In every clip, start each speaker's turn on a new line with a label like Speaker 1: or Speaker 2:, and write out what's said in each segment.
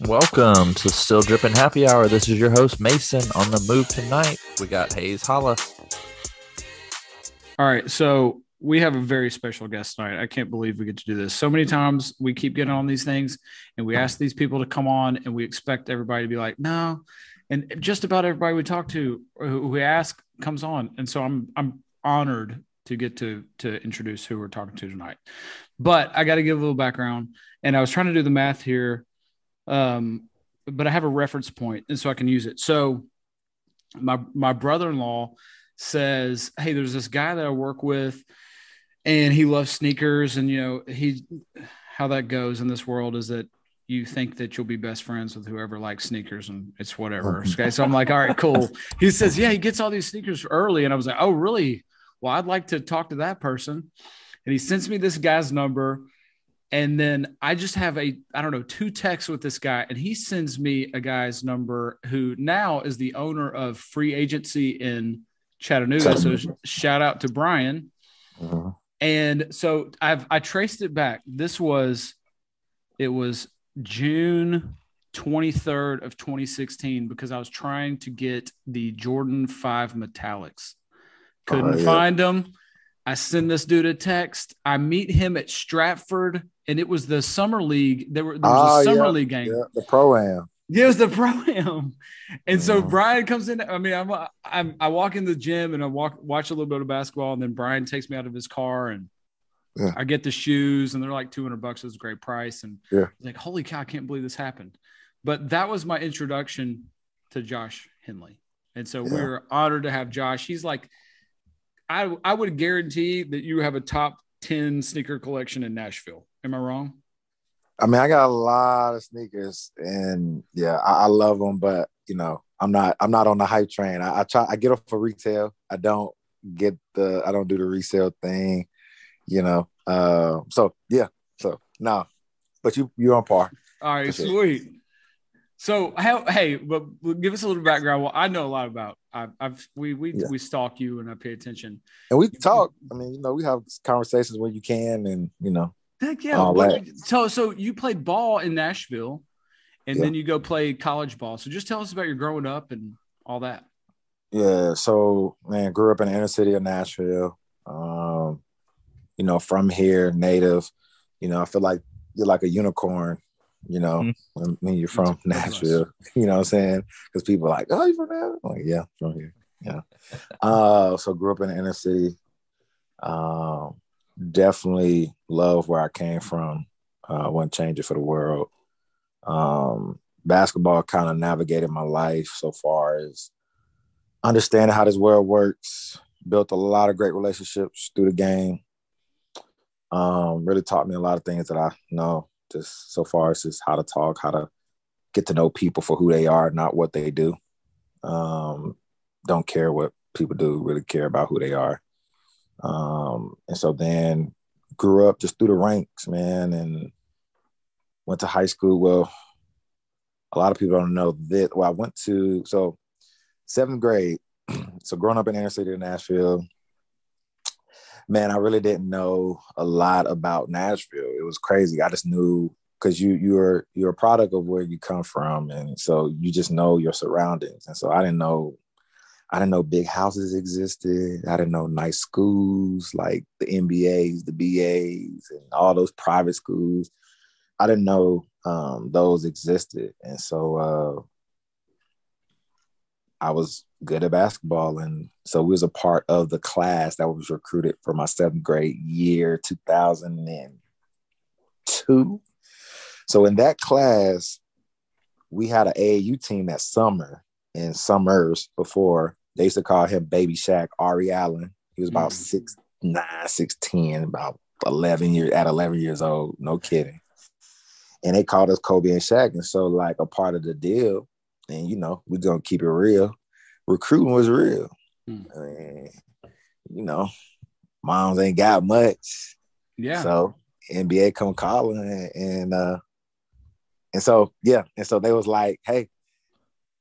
Speaker 1: Welcome to Still Dripping Happy Hour. This is your host Mason. On the move tonight, we got Hayes Holla.
Speaker 2: All right, so we have a very special guest tonight. I can't believe we get to do this. So many times we keep getting on these things and we ask these people to come on and we expect everybody to be like, no. And just about everybody we talk to who we ask comes on. And so I'm I'm honored to get to to introduce who we're talking to tonight. But I got to give a little background. And I was trying to do the math here. Um, but I have a reference point and so I can use it. So my my brother-in-law says, Hey, there's this guy that I work with, and he loves sneakers. And, you know, he, how that goes in this world is that you think that you'll be best friends with whoever likes sneakers and it's whatever. Okay. So I'm like, All right, cool. He says, Yeah, he gets all these sneakers early. And I was like, Oh, really? Well, I'd like to talk to that person. And he sends me this guy's number. And then I just have a, I don't know, two texts with this guy, and he sends me a guy's number who now is the owner of Free Agency in Chattanooga. So shout out to Brian.
Speaker 3: Uh-huh.
Speaker 2: And so I've I traced it back. This was it was June 23rd of 2016 because I was trying to get the Jordan 5 metallics. Couldn't
Speaker 3: Oh, yeah.
Speaker 2: find them. I send this dude a text. I meet him at Stratford, and it was the summer league. There were there was
Speaker 3: Oh,
Speaker 2: a ah, summer
Speaker 3: yeah,
Speaker 2: league game.
Speaker 3: Yeah, the pro am.
Speaker 2: Yeah, it was the pro am. And so. Brian comes in. I mean, I'm, I'm I walk in the gym and I walk watch a little bit of basketball, and then Brian takes me out of his car and
Speaker 3: Yeah.
Speaker 2: I get the shoes, and they're like 200 bucks. It's a great price. And
Speaker 3: Yeah.
Speaker 2: like, holy cow, I can't believe this happened. But that was my introduction to Josh Henley. And so we
Speaker 3: Yeah.
Speaker 2: were honored to have Josh. He's like, I I would guarantee that you have a top 10 sneaker collection in Nashville. Am I wrong?
Speaker 3: I mean, I got a lot of sneakers, and yeah, I, I love them. But you know, I'm not. I'm not on the hype train. I, I try. I get them for retail. I don't get the. I don't do the resale thing. You know. Uh, so yeah. So no, but you you're on par.
Speaker 2: All right,
Speaker 3: sure.
Speaker 2: sweet. So, how, hey, but give us a little background. Well, I know a lot about. I've, I've we we
Speaker 3: Yeah.
Speaker 2: we stalk you and I pay attention.
Speaker 3: And we talk. I mean, you know, we have conversations when you can, and you know,
Speaker 2: Heck yeah! What-
Speaker 3: that-
Speaker 2: so, so you played ball in Nashville, and
Speaker 3: Yeah.
Speaker 2: then you go play college ball. So, just tell us about your growing up and all that.
Speaker 3: Yeah, so man, grew up in the inner city of Nashville. Um, you know, from here, native. You know, I feel like you're like a unicorn. You know,
Speaker 1: Mhm.
Speaker 3: when, when you're from
Speaker 2: That's nice.
Speaker 3: Nashville. You know what I'm saying? Because people are like, "Oh, you from there?" I'm like, yeah, from here. Yeah. uh, so grew up in the inner city. Um, definitely love where I came from. Uh, wouldn't change it for the world. Um, basketball kind of navigated my life so far as understanding how this world works. Built a lot of great relationships through the game. Um, really taught me a lot of things that I know. Just so far as just how to talk, how to get to know people for who they are, not what they do. Um, don't care what people do, really care about who they are. Um, and so then grew up just through the ranks, man, and went to high school. Well, a lot of people don't know that. Well, I went to so seventh grade. so growing up in inner city of Nashville, man, I really didn't know a lot about Nashville. It was crazy. I just knew because you you're you're a product of where you come from, and so you just know your surroundings. And so I didn't know. I didn't know big houses existed. I didn't know nice schools like the MBAs, the BAs, and all those private schools. I didn't know um, those existed, and so uh, I was good at basketball, and so we was a part of the class that was recruited for my seventh grade year, two thousand and two. So in that class, we had an AAU team that summer and summers before. They used to call him Baby Shaq, Ari Allen. He was about
Speaker 2: Mhm.
Speaker 3: six nine, six ten, about eleven years at eleven years old. No kidding. And they called us Kobe and Shaq, and so like a part of the deal, and you know we're gonna keep it real. Recruiting was real. I mean, you know, moms ain't got much.
Speaker 2: Yeah.
Speaker 3: So MBA come calling and, and uh and so yeah, and so they was like, hey,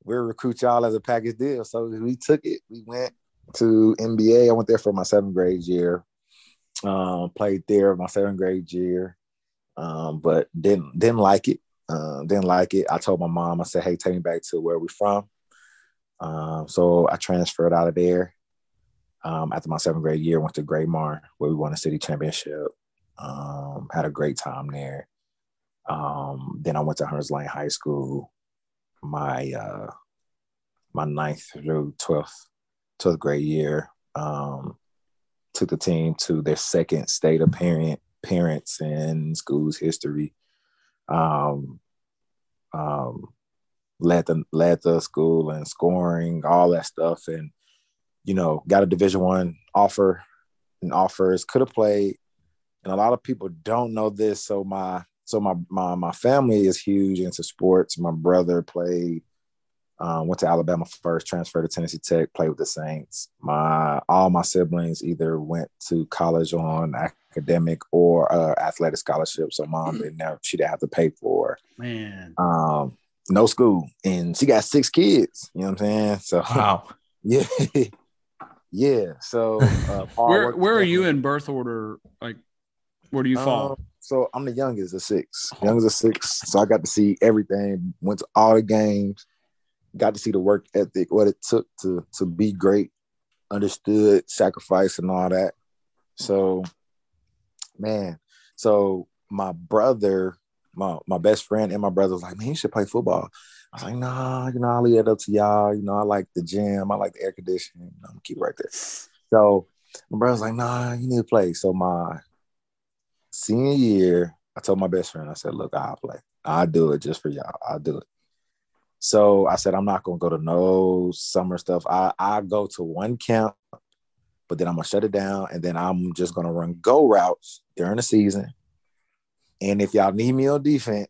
Speaker 3: we'll recruit y'all as a package deal. So we took it. We went to MBA. I went there for my seventh grade year. Um, played there my seventh grade year, um, but didn't didn't like it. Uh, didn't like it. I told my mom. I said, "Hey, take me back to where we're from." Um, so I transferred out of there. Um, after my seventh grade year, went to Gra-Mar where we won a city championship. Um, had a great time there. Then I went to Hunters Lane High School. My uh, my ninth through twelfth twelfth grade year. Um, took the team to their second state apparent parents in school's history. Um, um, led the led the school and scoring all that stuff, and you know got a Division One offer and offers. Could have played, and a lot of people don't know this. So my so my my my family is huge into sports. My brother played, um, went to Alabama first, transferred to Tennessee Tech, played with the Saints. My all my siblings either went to college on academic or uh, athletic scholarship. So mom didn't have she didn't have to pay for
Speaker 2: Man.
Speaker 3: um, no school, and she got six kids. You know what I'm saying? So
Speaker 1: Wow.
Speaker 3: yeah, yeah. So uh,
Speaker 2: Where where are you in birth order? Like where do you fall?
Speaker 3: So I'm the youngest of six. Oh. Youngest of six. So I got to see everything. Went to all the games. Got to see the work ethic, what it took to to be great. Understood sacrifice and all that. So, man. So my brother, my my best friend, and my brother was like, "Man, you should play football." I was like, "Nah, you know, I'll leave it up to y'all. You know, I like the gym. I like the air conditioning. I'm gonna keep it right there." So my brother's like, "Nah, you need to play." So my senior year, I told my best friend, I said, look, I'll play. I'll do it just for y'all. I'll do it. So I said, I'm not gonna go to no summer stuff. I I go to one camp, but then I'm gonna shut it down, and then I'm just gonna run go routes during the season. And if y'all need me on defense,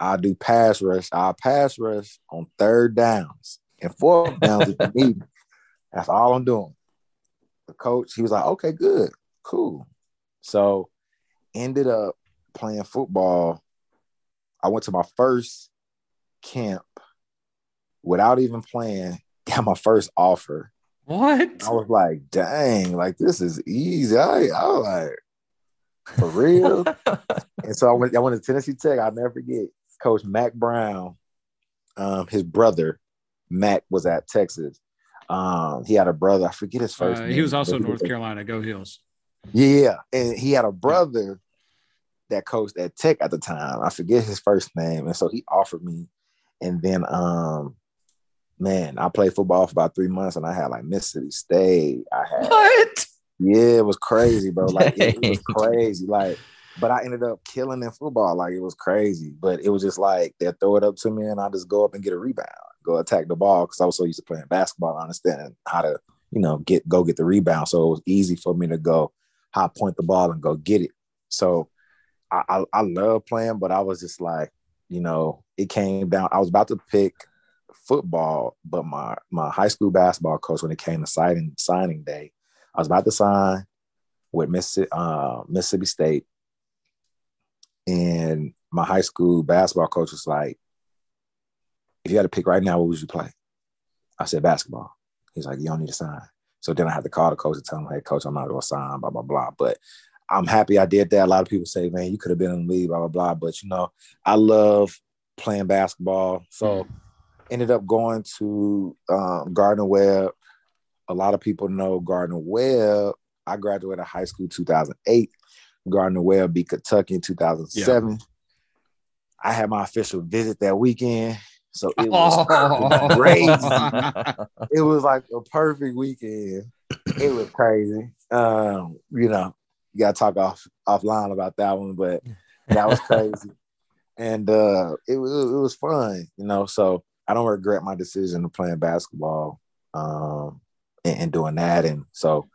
Speaker 3: I'll do pass rush. I'll pass rush on third downs and fourth downs if you need me. That's all I'm doing. The coach, he was like, okay, good, cool. So ended up playing football. I went to my first camp without even playing, got my first offer.
Speaker 2: What?
Speaker 3: I was like, dang, like this is easy. I, I was like, for real. and so I went, I went to Tennessee Tech. I'll never forget Coach Mack Brown, um, his brother, Mack was at Texas. Um, he had a brother, I forget his first
Speaker 2: Uh,
Speaker 3: name.
Speaker 2: he was also North Carolina. Go Heels.
Speaker 3: Yeah, and he had a brother that coached at Tech at the time. I forget his first name, and so he offered me. And then, um, man, I played football for about three months, and I had like Mississippi State. I had,
Speaker 2: What?
Speaker 3: yeah, it was crazy, bro. Like it, it was crazy. Like, but I ended up killing in football. Like it was crazy, but it was just like they'll throw it up to me, and I just go up and get a rebound, go attack the ball because I was so used to playing basketball, and understanding how to, you know, get go get the rebound. So it was easy for me to go high point the ball and go get it. So I, I, I love playing, but I was just like, you know, it came down. I was about to pick football, but my my high school basketball coach, when it came to signing signing day, I was about to sign with Mississippi, uh, Mississippi State, and my high school basketball coach was like, "If you had to pick right now, what would you play?" I said basketball. He's like, "You don't need to sign." So then I had to call the coach and tell him, "Hey, coach, I'm not going to sign." Blah blah blah. But I'm happy I did that. A lot of people say, "Man, you could have been in the league." Blah blah blah. But you know, I love playing basketball. So ended up going to um, Gardner Webb. A lot of people know Gardner Webb. I graduated high school 2008. Gardner Webb beat Kentucky in 2007. I had my official visit that weekend. So it was
Speaker 2: Oh.
Speaker 3: crazy. It was like a perfect weekend. It was crazy. Um, you know, you gotta talk off offline about that one, but that was crazy. and uh it was it was fun, you know. So I don't regret my decision of playing basketball um and, and doing that. And so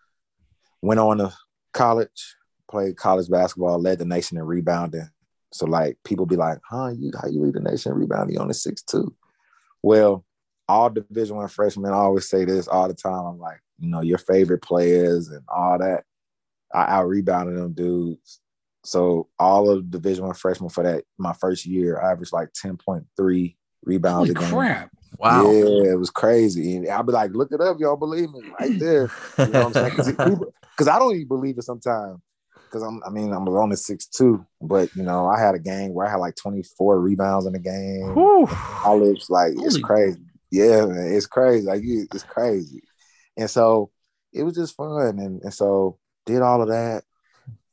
Speaker 3: went on to college, played college basketball, led the nation in rebounding. So like people be like, huh, you how you lead the nation in rebounding? You only six two. Well, all division one freshmen I always say this all the time. I'm like, you know, your favorite players and all that. I out rebounded them dudes so all of Division One freshmen for that my first year, I averaged like ten point three rebounds
Speaker 2: Holy
Speaker 3: a game.
Speaker 2: crap!
Speaker 1: Wow.
Speaker 3: Yeah, it was crazy. And I'll be like, look it up, y'all believe me, right there. You know what I'm saying? Because I don't even believe it sometimes. Because I'm, I mean, I'm only six two, but you know, I had a game where I had like 24 rebounds in the game.
Speaker 2: Whew.
Speaker 3: College, like it's
Speaker 2: Holy-
Speaker 3: crazy. Yeah, man, it's crazy. Like it's crazy. And so it was just fun, and, and so did all of that.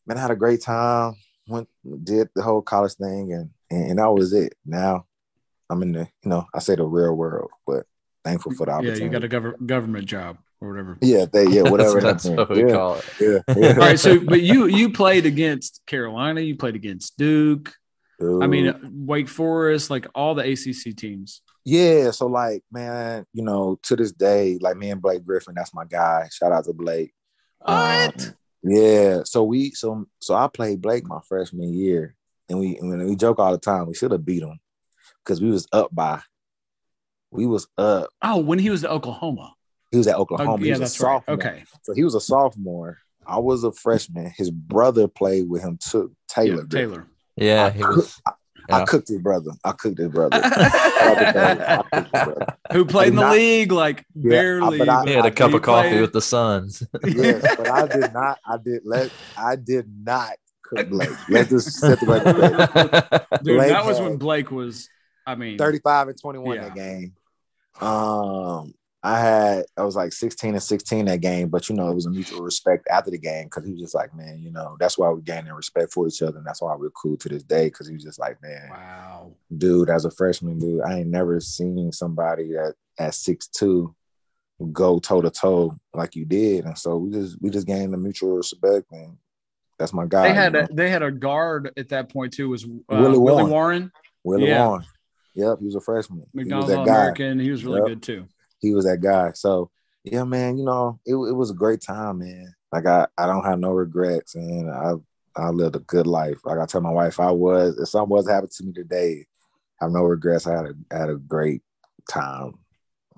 Speaker 3: Man, I had a great time. Went did the whole college thing, and and, and that was it. Now I'm in the, you know, I say the real world, but thankful for the opportunity.
Speaker 2: Yeah, you got a gov- government job or whatever.
Speaker 3: Yeah, they, yeah, whatever.
Speaker 1: that's,
Speaker 3: that
Speaker 1: that's what we
Speaker 3: yeah,
Speaker 1: call it.
Speaker 3: yeah, yeah.
Speaker 2: All right, so but you you played against Carolina, you played against Duke. I mean, Wake Forest, like all the ACC teams.
Speaker 3: yeah. So like, man, you know, to this day, like me and Blake Griffin, that's my guy. Shout out to Blake.
Speaker 2: What?
Speaker 3: Um, yeah. So we, so so I played Blake my freshman year, and we and we joke all the time. We should have beat him because we was up by. We was up.
Speaker 2: Oh, when he was at Oklahoma.
Speaker 3: He was at
Speaker 2: Oh,
Speaker 3: Oklahoma. He
Speaker 2: yeah,
Speaker 3: was a
Speaker 2: that's right.
Speaker 3: sophomore.
Speaker 2: Okay.
Speaker 3: So he was a sophomore. I was a freshman. His brother played with him too. Taylor.
Speaker 2: Yeah, Taylor.
Speaker 1: Yeah,
Speaker 3: I
Speaker 1: he
Speaker 3: could-
Speaker 1: was.
Speaker 3: I
Speaker 1: Yeah.
Speaker 3: cooked his brother. I cooked his brother. Shout out to Taylor. I cooked his brother.
Speaker 2: Who played in the
Speaker 3: not-
Speaker 2: league like
Speaker 3: Yeah,
Speaker 2: barely.
Speaker 3: but I-
Speaker 1: He had a cup of coffee
Speaker 2: played-
Speaker 1: with the Suns.
Speaker 3: yeah, but I did not. I did let. I did not cook Blake. Let's just set the record straight.
Speaker 2: Dude,
Speaker 3: Blake
Speaker 2: that was when Blake was. I mean,
Speaker 3: Thirty-five and twenty-one
Speaker 2: Yeah.
Speaker 3: that game. Um, I had. I was like sixteen and sixteen that game, but you know it was a mutual respect after the game because he was just like, man, you know that's why we gaining respect for each other, and that's why we're cool to this day because he was just like, man,
Speaker 2: Wow.
Speaker 3: dude, as a freshman, dude, I ain't never seen somebody that at six two go toe to toe like you did, and so we just we just gained the mutual respect, and that's my guy.
Speaker 2: They had
Speaker 3: you
Speaker 2: a,
Speaker 3: know?
Speaker 2: they had a guard at that point too. Was uh,
Speaker 3: Willie
Speaker 2: Willie,
Speaker 3: Warren.
Speaker 2: Warren,
Speaker 3: Willie
Speaker 2: yeah.
Speaker 3: Warren. Yep, he was a freshman. He was
Speaker 2: McDonald's
Speaker 3: that
Speaker 2: All
Speaker 3: guy.
Speaker 2: American. He was really
Speaker 3: Yep.
Speaker 2: good too.
Speaker 3: He was that guy. So yeah, man, you know, it, it was a great time, man. Like I, I don't have no regrets, and I I lived a good life. Like I tell my wife, I was if something was happening to me today, I have no regrets. I had a I had a great time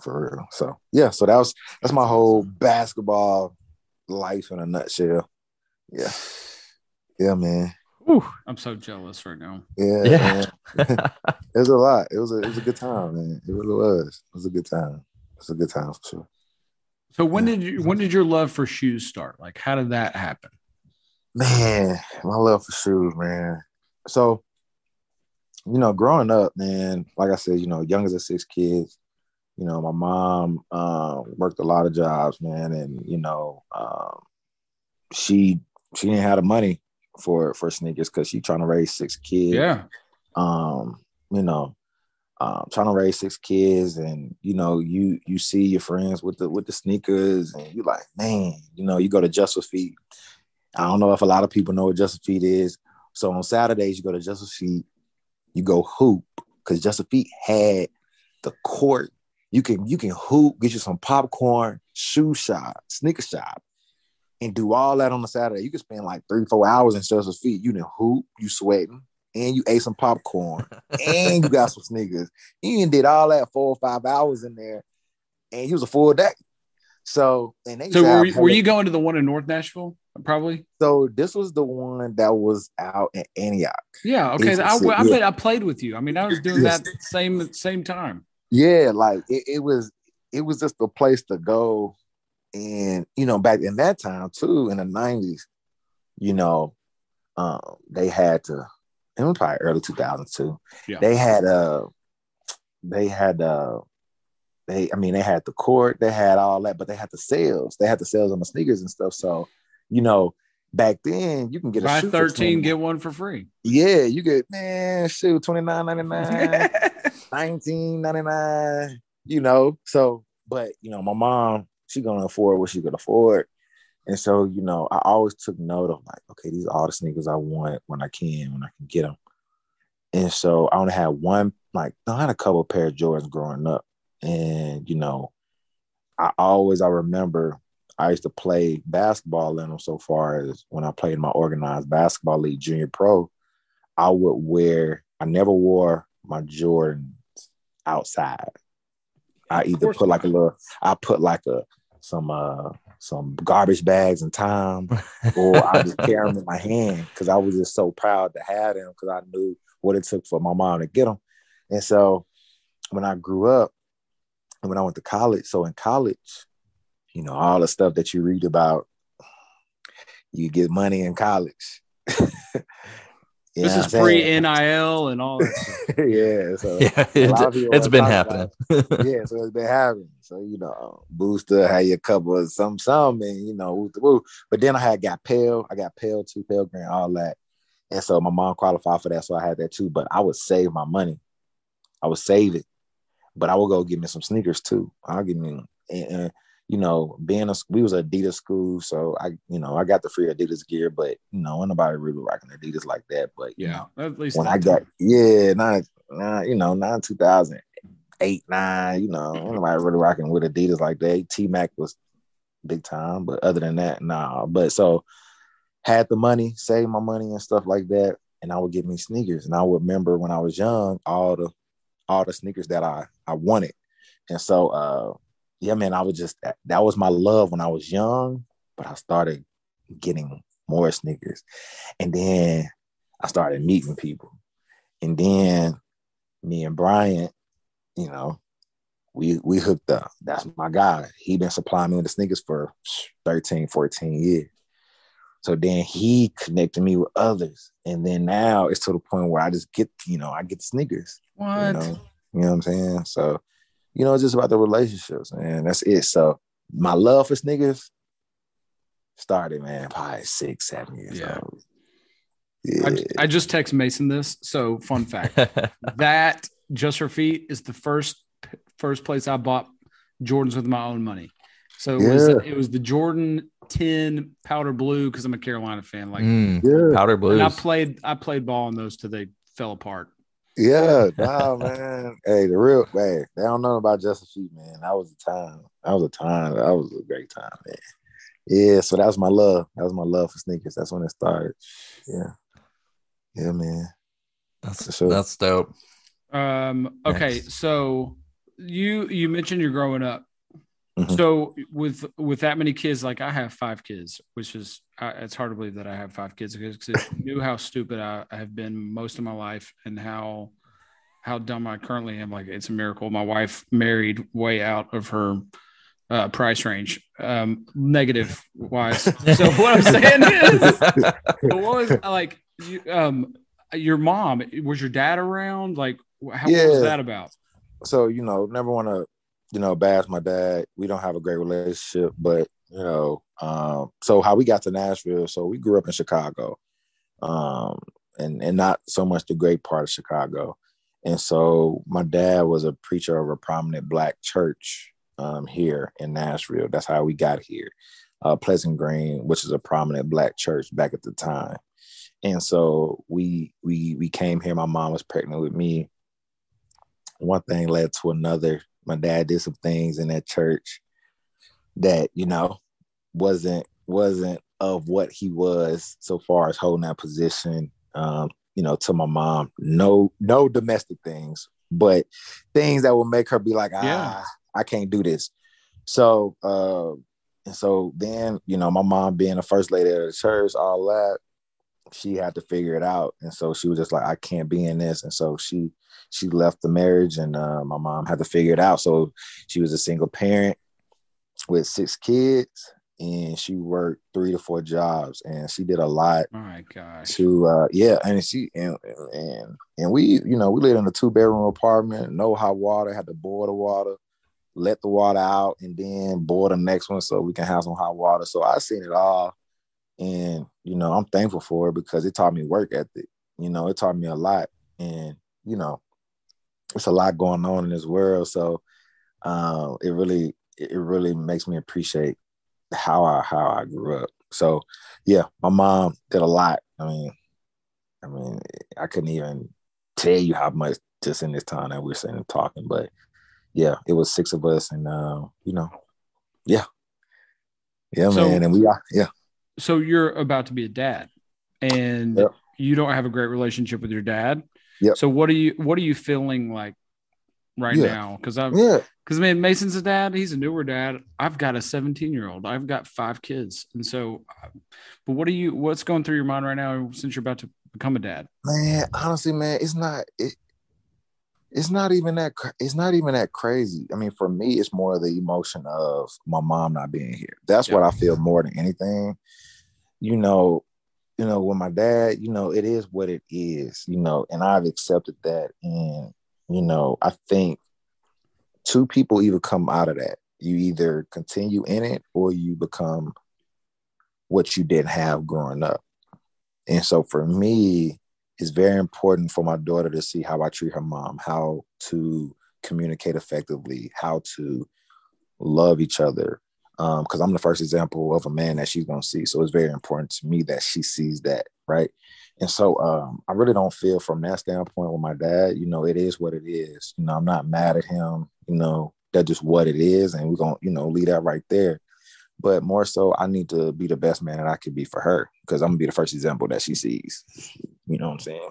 Speaker 3: for real. So yeah, so that was that's my whole basketball life in a nutshell. Yeah. Yeah, man.
Speaker 2: I'm so jealous right now.
Speaker 3: Yeah,
Speaker 1: Yeah.
Speaker 3: man. it was a lot. It was a it was a good time, man. It really was. It was a good time. It was a good time for sure.
Speaker 2: So when did you when did your love for shoes start? Like how did that happen?
Speaker 3: Man, my love for shoes, man. So, you know, growing up, man, like I said, you know, young as a six kids, you know, my mom um, worked a lot of jobs, man, and you know, um, she she didn't have the money for for sneakers because she trying to raise six kids.
Speaker 2: Yeah.
Speaker 3: um, you know, um, trying to raise six kids, and you know, you you see your friends with the with the sneakers, and you're like, man, you know, you go to Just For Feet. I don't know if a lot of people know what Just For Feet is. So on Saturdays, you go to Just For Feet, you go hoop because Just For Feet had the court. You can you can hoop, get you some popcorn, shoe shop, sneaker shop, and do all that on a Saturday. You can spend like three, four hours in Just For Feet. You didn't hoop, you sweating, and you ate some popcorn, and you got some sneakers. You did all that four or five hours in there, and it was a full day. So and they
Speaker 2: So were you, were you going to the one in North Nashville? Probably.
Speaker 3: so this was the one that was out in Antioch.
Speaker 2: Yeah. Okay.
Speaker 3: Easy
Speaker 2: I,
Speaker 3: to
Speaker 2: I
Speaker 3: yeah.
Speaker 2: bet I played with you. I mean, I was doing
Speaker 3: Yes.
Speaker 2: that same same time.
Speaker 3: Yeah, like it, it was it was just the place to go. And you know, back in that time too, in the nineties, you know, um, they had to it was probably early 2002.
Speaker 2: Yeah.
Speaker 3: They had uh they had uh they I mean they had the court, they had all that, but they had the sales. They had the sales on the sneakers and stuff. So, you know, back then you can get a
Speaker 2: Buy
Speaker 3: shoe for
Speaker 2: 13,
Speaker 3: 20
Speaker 2: get one for free.
Speaker 3: yeah, you get man, shoot, twenty nine ninety nine. 1999 you know so but you know my mom she gonna afford what she could afford and so you know i always took note of like okay these are all the sneakers i want when i can when i can get them and so i only had one like i had a couple pair of jordans growing up. And you know i always i remember i used to play basketball in them so far as when i played in my organized basketball league junior pro i would wear i never wore my jordans outside. I either put like a little, I put like a some uh some garbage bags and time, or I just carry them in my hand because I was just so proud to have them because I knew what it took for my mom to get them. And so when I grew up, and when I went to college, so in college, you know, all the stuff that you read about, you get money in college. You
Speaker 2: this is
Speaker 3: what
Speaker 2: pre NIL and all that.
Speaker 3: yeah, so
Speaker 1: Yeah,
Speaker 3: lot of
Speaker 1: it's,
Speaker 3: people
Speaker 1: it's
Speaker 3: are
Speaker 1: been
Speaker 3: talking
Speaker 1: happening.
Speaker 3: yeah, so it's been happening. So you know, Booster had your couple of some some and you know, woo the woo. But then I had got Pell, I got Pell too, Pell Grant, all that. And so my mom qualified for that, so I had that too. But I would save my money. I would save it, but I would go get me some sneakers too. I'll give me, and, and, you know, being a we was Adidas school, so I, you know, I got the free Adidas gear, but you know, nobody really rocking Adidas like that. But you know,
Speaker 2: Yeah, at least
Speaker 3: when I got
Speaker 2: time.
Speaker 3: yeah, nine, nine you know, nine two thousand eight, nine, you know, nobody really rocking with Adidas like that. T Mac was big time, but other than that, nah. But so had the money, saved my money and stuff like that, and I would get me sneakers. And I would remember when I was young, all the all the sneakers that I I wanted. And so uh yeah, man, I was just that, that was my love when I was young, but I started getting more sneakers. And then I started meeting people. And then me and Brian, you know, we we hooked up. That's my guy. He been supplying me with the sneakers for 13, 14 years. So then he connected me with others. And then now it's to the point where I just get, you know, I get the sneakers.
Speaker 2: What?
Speaker 3: You know, you know what I'm saying? So, you know, it's just about the relationships, man. That's it. So my love for sneakers started, man, probably six, seven years
Speaker 2: Yeah.
Speaker 3: old. Yeah.
Speaker 2: I, I just text Mason this. So fun fact that just for feet is the first first place I bought Jordans with my own money. So it was it was the Jordan 10 powder blue because I'm a Carolina fan. Like
Speaker 1: Mm,
Speaker 3: yeah.
Speaker 1: powder
Speaker 2: and I played I played ball in those till they fell apart.
Speaker 3: Yeah, nah, man. Hey, the real hey, they don't know about Just For Feet, man. That was a time. That was a time. That was a great time, man. Yeah, so that was my love. That was my love for sneakers. That's when it started. Yeah. Yeah, man.
Speaker 1: That's,
Speaker 3: for sure.
Speaker 1: that's dope.
Speaker 2: Um okay,
Speaker 1: Nice.
Speaker 2: so you you mentioned you're growing up.
Speaker 3: Mhm.
Speaker 2: So with with that many kids, like I have five kids, which is I, it's hard to believe that I have five kids because you knew how stupid I, I have been most of my life and how how dumb I currently am. Like it's a miracle. My wife married way out of her uh, price range, um, negative wise. So what I'm saying is, what was like you, um your mom? Was your dad around? Like how what was that about?
Speaker 3: so you know, never want to, you know, bash my dad. We don't have a great relationship, but you know, um, so how we got to Nashville. So we grew up in Chicago, um, and and not so much the great part of Chicago. And so my dad was a preacher of a prominent black church um, here in Nashville. That's how we got here. Uh, Pleasant Green, which is a prominent black church back at the time. And so we we we came here. My mom was pregnant with me one thing led to another. My dad did some things in that church that you know wasn't wasn't of what he was so far as holding that position. Um, you know, to my mom, no no domestic things, but things that would make her be like, ah,
Speaker 2: Yeah.
Speaker 3: I can't do this. So, uh, and so then you know, my mom being the first lady of the church, all that, she had to figure it out, and so she was just like, I can't be in this, and so she she left the marriage and uh, my mom had to figure it out. So she was a single parent with six kids and she worked three to four jobs and she did a lot
Speaker 2: Oh my gosh.
Speaker 3: to uh yeah and she and and and we you know we lived in a two bedroom apartment no hot water had to boil the water let the water out and then boil the next one so we can have some hot water. So i seen it all and you know i'm thankful for it because it taught me work ethic you know it taught me a lot and you know it's a lot going on in this world so uh, it really it really makes me appreciate how I how I grew up. So yeah, my mom did a lot. I mean, I mean, I couldn't even tell you how much just in this time that we're sitting and talking, but yeah, it was six of us, and uh, you know, yeah, yeah,
Speaker 2: So-
Speaker 3: man, and we are, yeah,
Speaker 2: so you're about to be a dad and
Speaker 3: Yep.
Speaker 2: you don't have a great relationship with your dad
Speaker 3: Yep.
Speaker 2: so what are you what are you feeling like right
Speaker 3: Yeah.
Speaker 2: now because I'm
Speaker 3: Yeah.
Speaker 2: because man Mason's a dad. He's a newer dad. I've got a 17 year old. I've got five kids, and so. But what are you? What's going through your mind right now since you're about to become a dad?
Speaker 3: Man, honestly, man, it's not it. It's not even that. It's not even that crazy. I mean, for me, it's more of the emotion of my mom not being here. That's what I feel more than anything. You know, you know, with my dad, you know, it is what it is. You know, and I've accepted that. And you know, I think two people either come out of that. You either continue in it or you become what you didn't have growing up. And so for me, it's very important for my daughter to see how I treat her mom, how to communicate effectively, how to love each other. Because I'm the first example of a man that she's going to see. So it's very important to me that she sees that. Right. And so um, I really don't feel from that standpoint with my dad, you know, it is what it is. You know, I'm not mad at him. You know, that's just what it is. And we're going to, you know, leave that right there but more so i need to be the best man that i could be for her because i'm gonna be the first example that she sees you know what i'm saying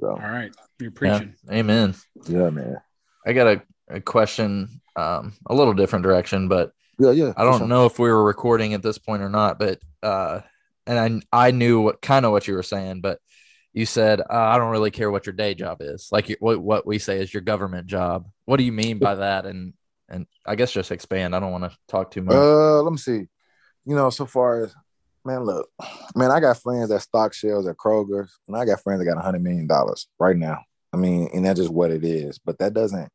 Speaker 3: so
Speaker 2: All right, you're
Speaker 1: Yeah.
Speaker 2: preaching.
Speaker 1: Amen.
Speaker 3: yeah man
Speaker 1: I got a, a question, um, a little different direction, but
Speaker 3: yeah yeah
Speaker 1: I don't know if we were recording at this point or not. But uh, and I I knew what kind of what you were saying, but you said uh, I don't really care what your day job is, like your, what what we say is your government job. What do you mean by that? And and I guess just expand. I don't want to talk too much.
Speaker 3: uh let me see you know so far as man look man i got friends that stock shelves at kroger's and i got friends that got a hundred million dollars right now i mean and that's just what it is but that doesn't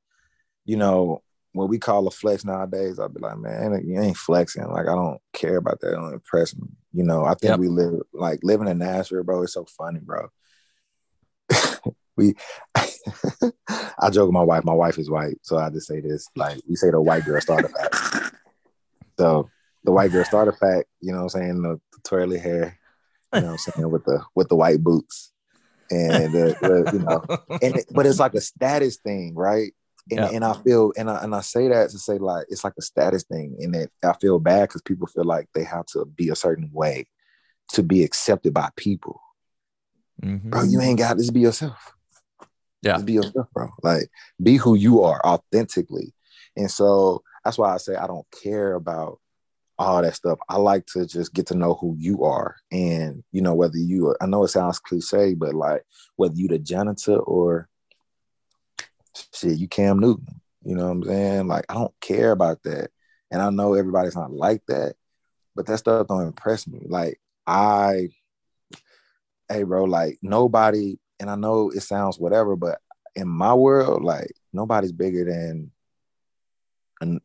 Speaker 3: you know what we call a flex nowadays i'll be like man you ain't flexing. Like i don't care about that. It don't impress me. You know i think
Speaker 1: Yep.
Speaker 3: we live like living in nashville bro it's so funny bro. We i joke with my wife. My wife is white so i just say this like we say the white girl starter pack. So the white girl starter pack you know what i'm saying the, the twirly hair you know what i'm saying with the with the white boots. And the you know and it- but it's like a status thing, right? And,
Speaker 1: Yeah.
Speaker 3: and I feel and I and I say that to say like it's like a status thing, and that I feel bad because people feel like they have to be a certain way to be accepted by people.
Speaker 1: Mhm.
Speaker 3: Bro, you ain't got to be yourself.
Speaker 1: Yeah.
Speaker 3: Just be yourself, bro. Like be who you are authentically. And so that's why I say I don't care about all that stuff. I like to just get to know who you are. And you know, whether you are, I know it sounds cliche, but like whether you the janitor or shit, you Cam Newton. You know what I'm saying? Like I don't care about that. And I know everybody's not like that, but that stuff don't impress me. Like I hey bro, like nobody, and I know it sounds whatever, but in my world, like nobody's bigger than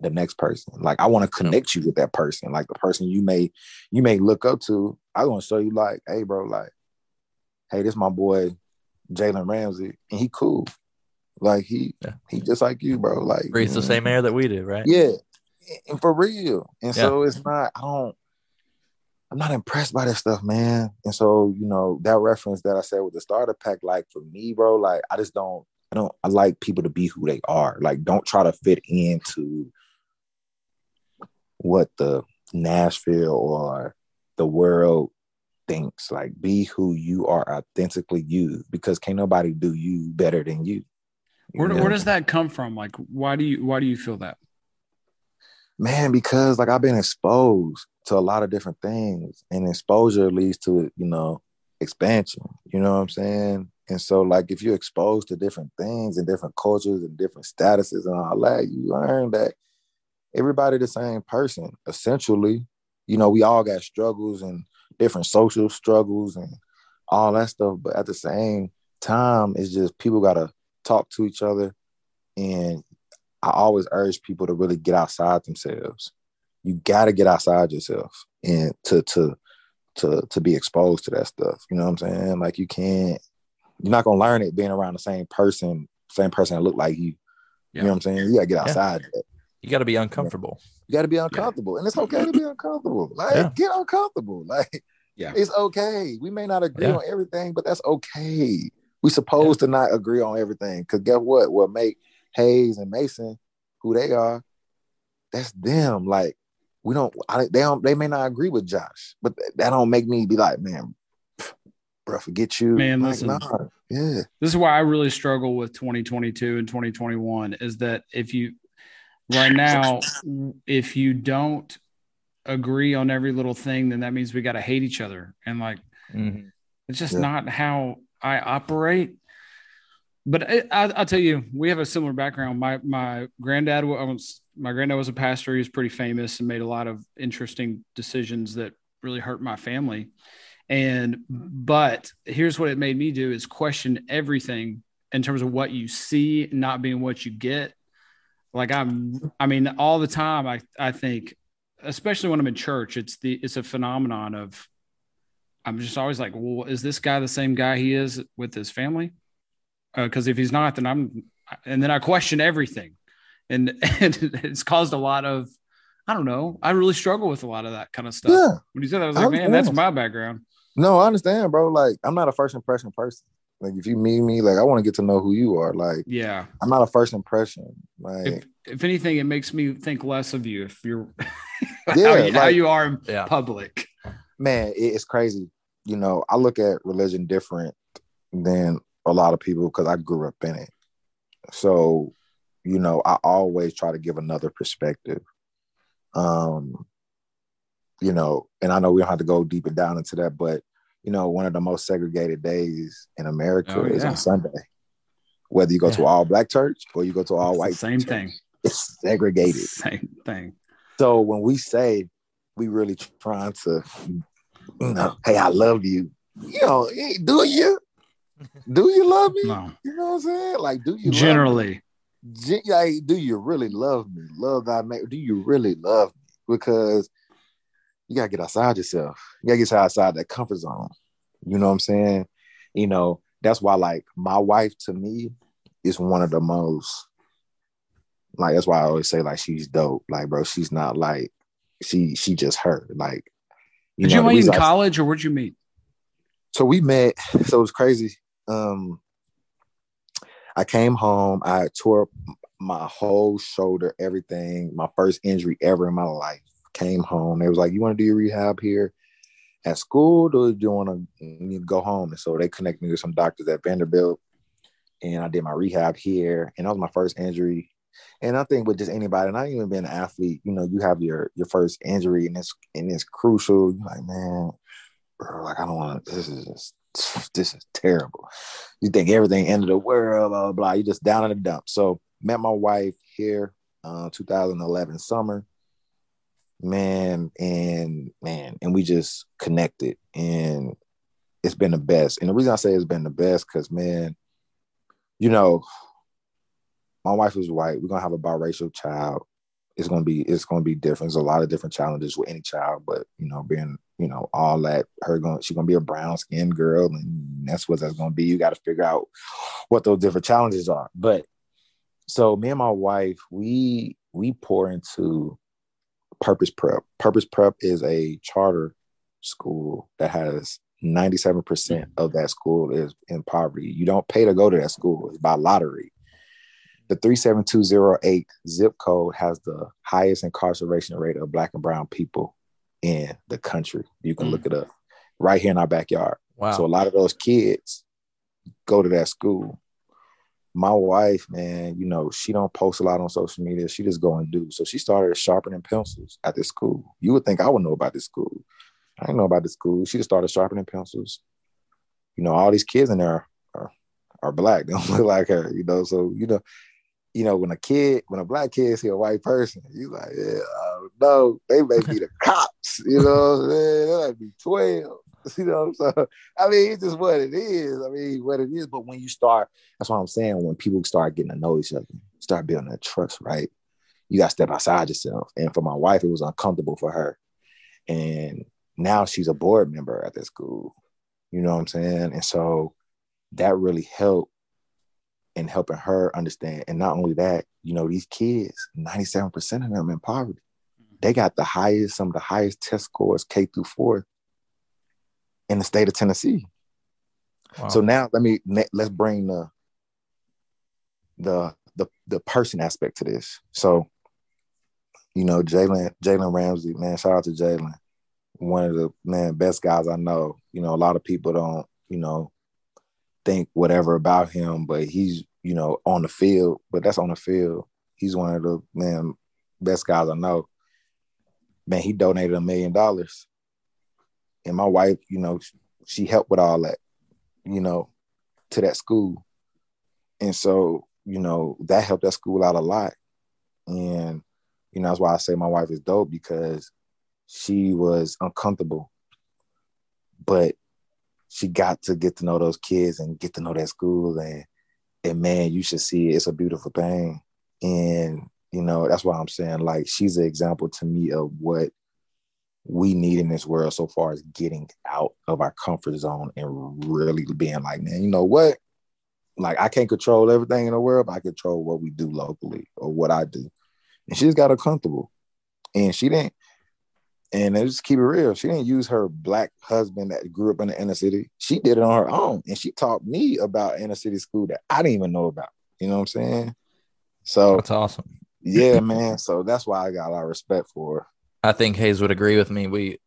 Speaker 3: the next person. Like I want to connect you with that person, like the person you may you may look up to. I want to show you, like, hey, bro, like, hey, this my boy Jalen Ramsey, and he cool. Like he
Speaker 1: Yeah.
Speaker 3: he just like you, bro. Like
Speaker 1: Breathes the same air that we do, right?
Speaker 3: yeah, and for real. And
Speaker 1: Yeah.
Speaker 3: so it's not. I don't. I'm not impressed by that stuff, man. And so you know that reference that I said with the starter pack, like for me, bro, like I just don't. I don't. I like people to be who they are. Like don't try to fit into what the Nashville or the world thinks. Like be who you are authentically you, because can't nobody do you better than you.
Speaker 2: Where,
Speaker 3: know?
Speaker 2: where does that come from? Like, why do you why do you feel that?
Speaker 3: man because like i've been exposed to a lot of different things and exposure leads to you know expansion you know what i'm saying and so like if you're exposed to different things and different cultures and different statuses and all that you learn that everybody the same person essentially you know we all got struggles and different social struggles and all that stuff but at the same time it's just people gotta talk to each other and I always urge people to really get outside themselves. You got to get outside yourself and to to to to be exposed to that stuff. You know what I'm saying? Like you can't. You're not gonna learn it being around the same person, same person that look like you. You know what I'm saying? You gotta get outside. that.
Speaker 1: You got to be uncomfortable.
Speaker 3: You gotta be uncomfortable, and it's okay to be uncomfortable. Like
Speaker 1: Yeah.
Speaker 3: get uncomfortable. Like
Speaker 2: Yeah.
Speaker 3: it's okay. We may not agree
Speaker 1: Yeah.
Speaker 3: on everything, but that's okay. We supposed to not agree on everything. Cause guess what? What make Hayes and Mason who they are, that's them. Like we don't. I, they don't. They may not agree with Josh, but th- that don't make me be like, man, bro, forget you.
Speaker 2: Man,
Speaker 3: like,
Speaker 2: listen.
Speaker 3: nah. Yeah.
Speaker 2: This is why I really struggle with 2022 and 2021 is that if you right now, if you don't agree on every little thing, then that means we got to hate each other. And like,
Speaker 1: Mhm.
Speaker 2: it's just
Speaker 3: Yeah.
Speaker 2: not how I operate. But I, I, I'll tell you, we have a similar background. My my granddad was my granddad was a pastor. He was pretty famous and made a lot of interesting decisions that really hurt my family. And but here's what it made me do is question everything in terms of what you see not being what you get. Like I'm, I mean, all the time. I I think, especially when I'm in church, it's the it's a phenomenon of I'm just always like, well, is this guy the same guy he is with his family? Uh, because if he's not, then I'm, and then I question everything, and and it's caused a lot of, I don't know. I really struggle with a lot of that kind of stuff.
Speaker 3: Yeah.
Speaker 2: When you said that, I was
Speaker 3: I
Speaker 2: like, man, that's my background.
Speaker 3: No, I understand, bro. Like, I'm not a first impression person. Like, if you meet me, like, I want to get to know who you are. Like,
Speaker 2: Yeah.
Speaker 3: I'm not a first impression. Like,
Speaker 2: If if anything, it makes me think less of you if you're
Speaker 3: Yeah,
Speaker 2: how, you, how you are in
Speaker 1: Yeah.
Speaker 2: public.
Speaker 3: Man, it's crazy. You know, I look at religion different than a lot of people because I grew up in it. So, you know, I always try to give another perspective. Um, you know, and I know we don't have to go deeper down into that, but you know, one of the most segregated days in America
Speaker 2: Oh,
Speaker 3: is
Speaker 2: yeah.
Speaker 3: on Sunday. Whether you go to all black church or you go to all
Speaker 2: It's
Speaker 3: white,
Speaker 2: same
Speaker 3: church,
Speaker 2: thing.
Speaker 3: It's segregated.
Speaker 2: Same thing.
Speaker 3: So when we say we really trying to, you know, hey, I love you, you know, eh, do you? Do you love me?
Speaker 2: No.
Speaker 3: You know what I'm saying? Like, do you love me?
Speaker 2: Generally.
Speaker 3: Gen- like, do you really love me? Love thy mate. Do you really love me? Because you gotta get outside yourself. You gotta get outside that comfort zone. You know what I'm saying? You know, that's why like my wife to me is one of the most like that's why I always say like she's dope. Like, bro, she's not like she she just her. Like
Speaker 2: Did
Speaker 3: know,
Speaker 2: you meet in
Speaker 3: reason I-
Speaker 2: college or where'd you meet?
Speaker 3: so we met so it was crazy. Um i came home i tore my whole shoulder everything my first injury ever in my life. Came home they was like you want to do your rehab here at school? Or do you want to go home? And so they connected me with some doctors at vanderbilt and i did my rehab here and that was my first injury and I think with just anybody, not even being an athlete, you know, you have your your first injury and it's and it's crucial. You're like, man, bro, like I don't want. This is just this is terrible. You think everything ended the world, blah blah blah. You just down in the dump. So met my wife here, uh, 2011 summer, man, and man, and we just connected, and it's been the best. And the reason I say it's been the best, because man, you know, my wife is white. We're gonna have a biracial child. It's gonna be it's gonna be different. There's a lot of different challenges with any child, but you know, being you know all that her going she's gonna be a brown skinned girl, and that's what that's gonna be. You got to figure out what those different challenges are. But so me and my wife, we we pour into Purpose Prep. Purpose Prep is a charter school that has 97% mm. of that school is in poverty. You don't pay to go to that school, it's by lottery. The 37208 zip code has the highest incarceration rate of black and brown people in the country. You can look mm. it up right here in our backyard.
Speaker 1: Wow.
Speaker 3: So a lot of those kids go to that school. My wife, man, you know, she don't post a lot on social media. She just go and do. So she started sharpening pencils at this school. You would think I would know about this school. I didn't know about this school. She just started sharpening pencils. You know, all these kids in there are, are black. They don't look like her, you know. So, you know, you know, when a kid, when a black kid see a white person, you like, yeah, I don't know. They may be the cops, you know what I'm saying? They might be 12. You know, so I mean, it's just what it is. I mean, what it is. But when you start, that's what I'm saying. When people start getting to know each other, start building that trust, right? You got to step outside yourself. And for my wife, it was uncomfortable for her. And now she's a board member at that school. You know what I'm saying? And so that really helped in helping her understand. And not only that, you know, these kids, 97% of them in poverty. Mm-hmm. They got the highest, some of the highest test scores K through fourth in the state of Tennessee.
Speaker 1: Wow.
Speaker 3: So now let me let's bring the the the the person aspect to this. So, you know, Jalen Jalen Ramsey, man, shout out to Jalen, one of the man best guys I know. You know, a lot of people don't, you know, think whatever about him, but he's you know on the field. But that's on the field. He's one of the man best guys I know. Man, he donated a million dollars, and my wife, you know, she helped with all that, you know, to that school, and so you know that helped that school out a lot, and you know that's why I say my wife is dope because she was uncomfortable, but she got to get to know those kids and get to know that school and and man, you should see it. It's a beautiful thing. And you know, that's why I'm saying like she's an example to me of what we need in this world so far as getting out of our comfort zone and really being like, man, you know what? Like I can't control everything in the world, but I control what we do locally or what I do. And she's got her comfortable. And she didn't and let's just keep it real. She didn't use her black husband that grew up in the inner city. She did it on her own. And she taught me about inner city school that I didn't even know about. You know what I'm saying? So
Speaker 1: That's awesome.
Speaker 3: yeah, man. So that's why I got a lot of respect for her.
Speaker 1: I think Hayes would agree with me. We,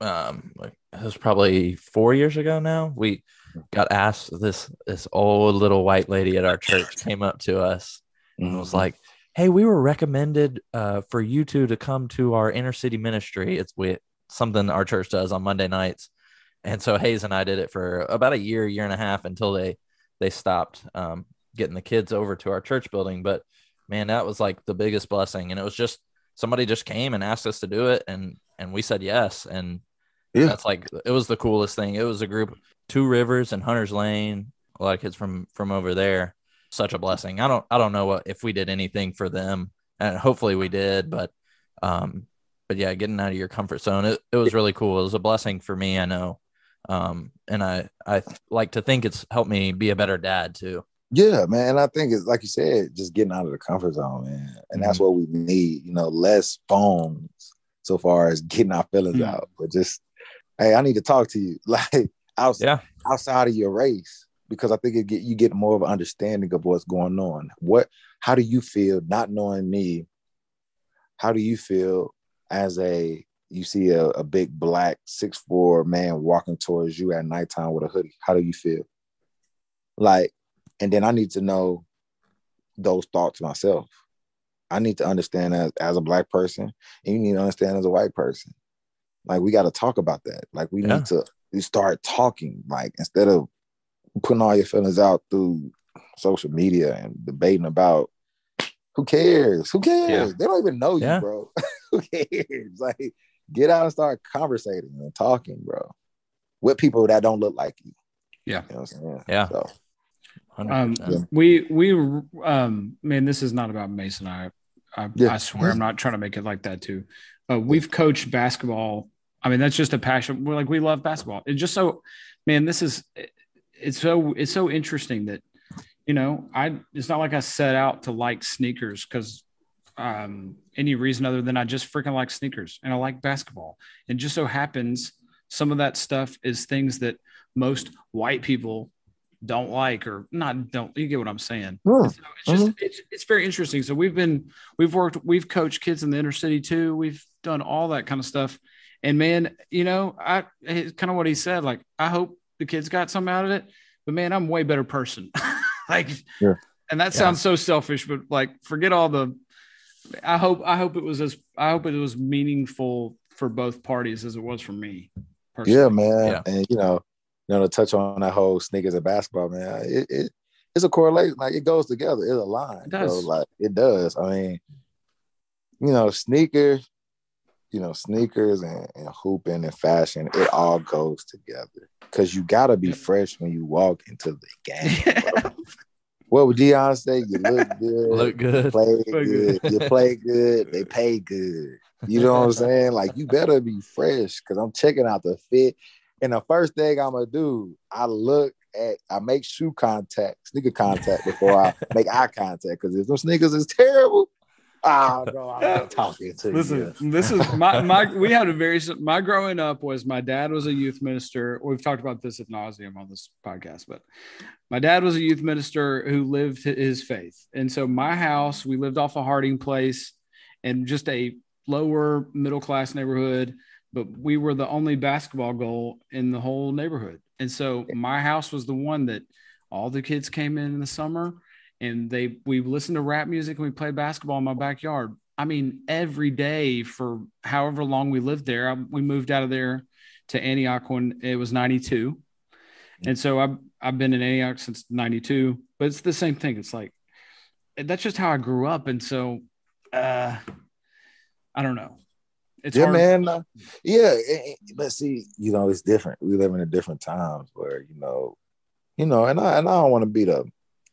Speaker 1: um, like it was probably four years ago now. We got asked this this old little white lady at our church came up to us and was like, "Hey, we were recommended uh, for you two to come to our inner city ministry. It's with something our church does on Monday nights." And so Hayes and I did it for about a year, year and a half until they they stopped um, getting the kids over to our church building. But man, that was like the biggest blessing, and it was just somebody just came and asked us to do it, and and we said yes, and
Speaker 3: Yeah.
Speaker 1: that's like it was the coolest thing. It was a group, Two Rivers and Hunters Lane, a lot of kids from from over there. Such a blessing. I don't I don't know what if we did anything for them, and hopefully we did, but um, but yeah, getting out of your comfort zone, it, it was really cool. It was a blessing for me, I know. Um, and I I like to think it's helped me be a better dad too.
Speaker 3: Yeah, man. And I think it's like you said, just getting out of the comfort zone, man. And that's what we need, you know, less phones so far as getting our feelings
Speaker 2: Mm.
Speaker 3: out. But just, hey, I need to talk to you. Like outside,
Speaker 1: Yeah.
Speaker 3: outside of your race. Because I think it get you get more of an understanding of what's going on. What how do you feel not knowing me? How do you feel as a you see a, a big black six four man walking towards you at nighttime with a hoodie? How do you feel? Like, and then I need to know those thoughts myself. I need to understand as, as a black person, and you need to understand as a white person. Like we got to talk about that. Like we
Speaker 1: Yeah.
Speaker 3: need to we start talking. Like instead of putting all your feelings out through social media and debating about who cares? Who cares?
Speaker 1: Yeah.
Speaker 3: They don't even know you,
Speaker 1: Yeah.
Speaker 3: bro. who cares? Like get out and start conversating and talking, bro, with people that don't look like you.
Speaker 2: Yeah.
Speaker 3: You know what I'm saying?
Speaker 1: Yeah.
Speaker 3: So,
Speaker 1: 100%.
Speaker 2: Um, we we um man, this is not about Mason. I I,
Speaker 3: Yeah.
Speaker 2: I swear I'm not trying to make it like that too. Uh, we've coached basketball. I mean, that's just a passion. We're like we love basketball. It's just so, man. This is it's so it's so interesting that you know I. It's not like I set out to like sneakers because um any reason other than I just freaking like sneakers and I like basketball. And just so happens some of that stuff is things that most white people don't like or not don't you get what I'm saying. So it's just it's, it's very interesting. So we've been we've worked we've coached kids in the inner city too. We've done all that kind of stuff. And man, you know, I it's kind of what he said. Like I hope the kids got some out of it, but man, I'm a way better person. like,
Speaker 3: Yeah.
Speaker 2: and that
Speaker 1: Yeah.
Speaker 2: sounds so selfish, but like forget all the. I hope I hope it was as I hope it was meaningful for both parties as it was for me. Personally.
Speaker 3: Yeah, man.
Speaker 1: Yeah.
Speaker 3: And you know, you know, to touch on that whole sneakers and basketball, man, it, it it's a correlation. Like it goes together. It's a line.
Speaker 2: It does.
Speaker 3: So, like it does. I mean, you know, sneakers, you know, sneakers and, and hooping and fashion, it all goes together. Cause you gotta be fresh when you walk into the game. bro. what would Dion say? You look good.
Speaker 1: Look good.
Speaker 3: You play
Speaker 2: Look
Speaker 3: good.
Speaker 2: good.
Speaker 3: You play good. They pay good. You know what I'm saying? Like you better be fresh because I'm checking out the fit. And the first thing I'm gonna do, I look at, I make shoe contact, sneaker contact before I make eye contact. Because if them sneakers is terrible, ah, bro, I'm not talking to
Speaker 2: Listen,
Speaker 3: you.
Speaker 2: this is my my. We had a very my growing up was my dad was a youth minister. We've talked about this at nauseum on this podcast, but my dad was a youth minister who lived his faith, and so my house we lived off a Harding Place, and just a lower middle class neighborhood. But we were the only basketball goal in the whole neighborhood, and so my house was the one that all the kids came in in the summer and they we listened to rap music and we played basketball in my backyard. I mean, every day for however long we lived there. I, we moved out of there to Antioch when it was 92. And so I've, I've been in Antioch since 92, but it's the same thing. It's like, that's just how I grew up. And so, uh, I don't know. It's
Speaker 3: yeah,
Speaker 2: hard.
Speaker 3: man. uh, yeah, but see, you know, it's different. We live in a different times where you know, you know, and I and I don't want to be the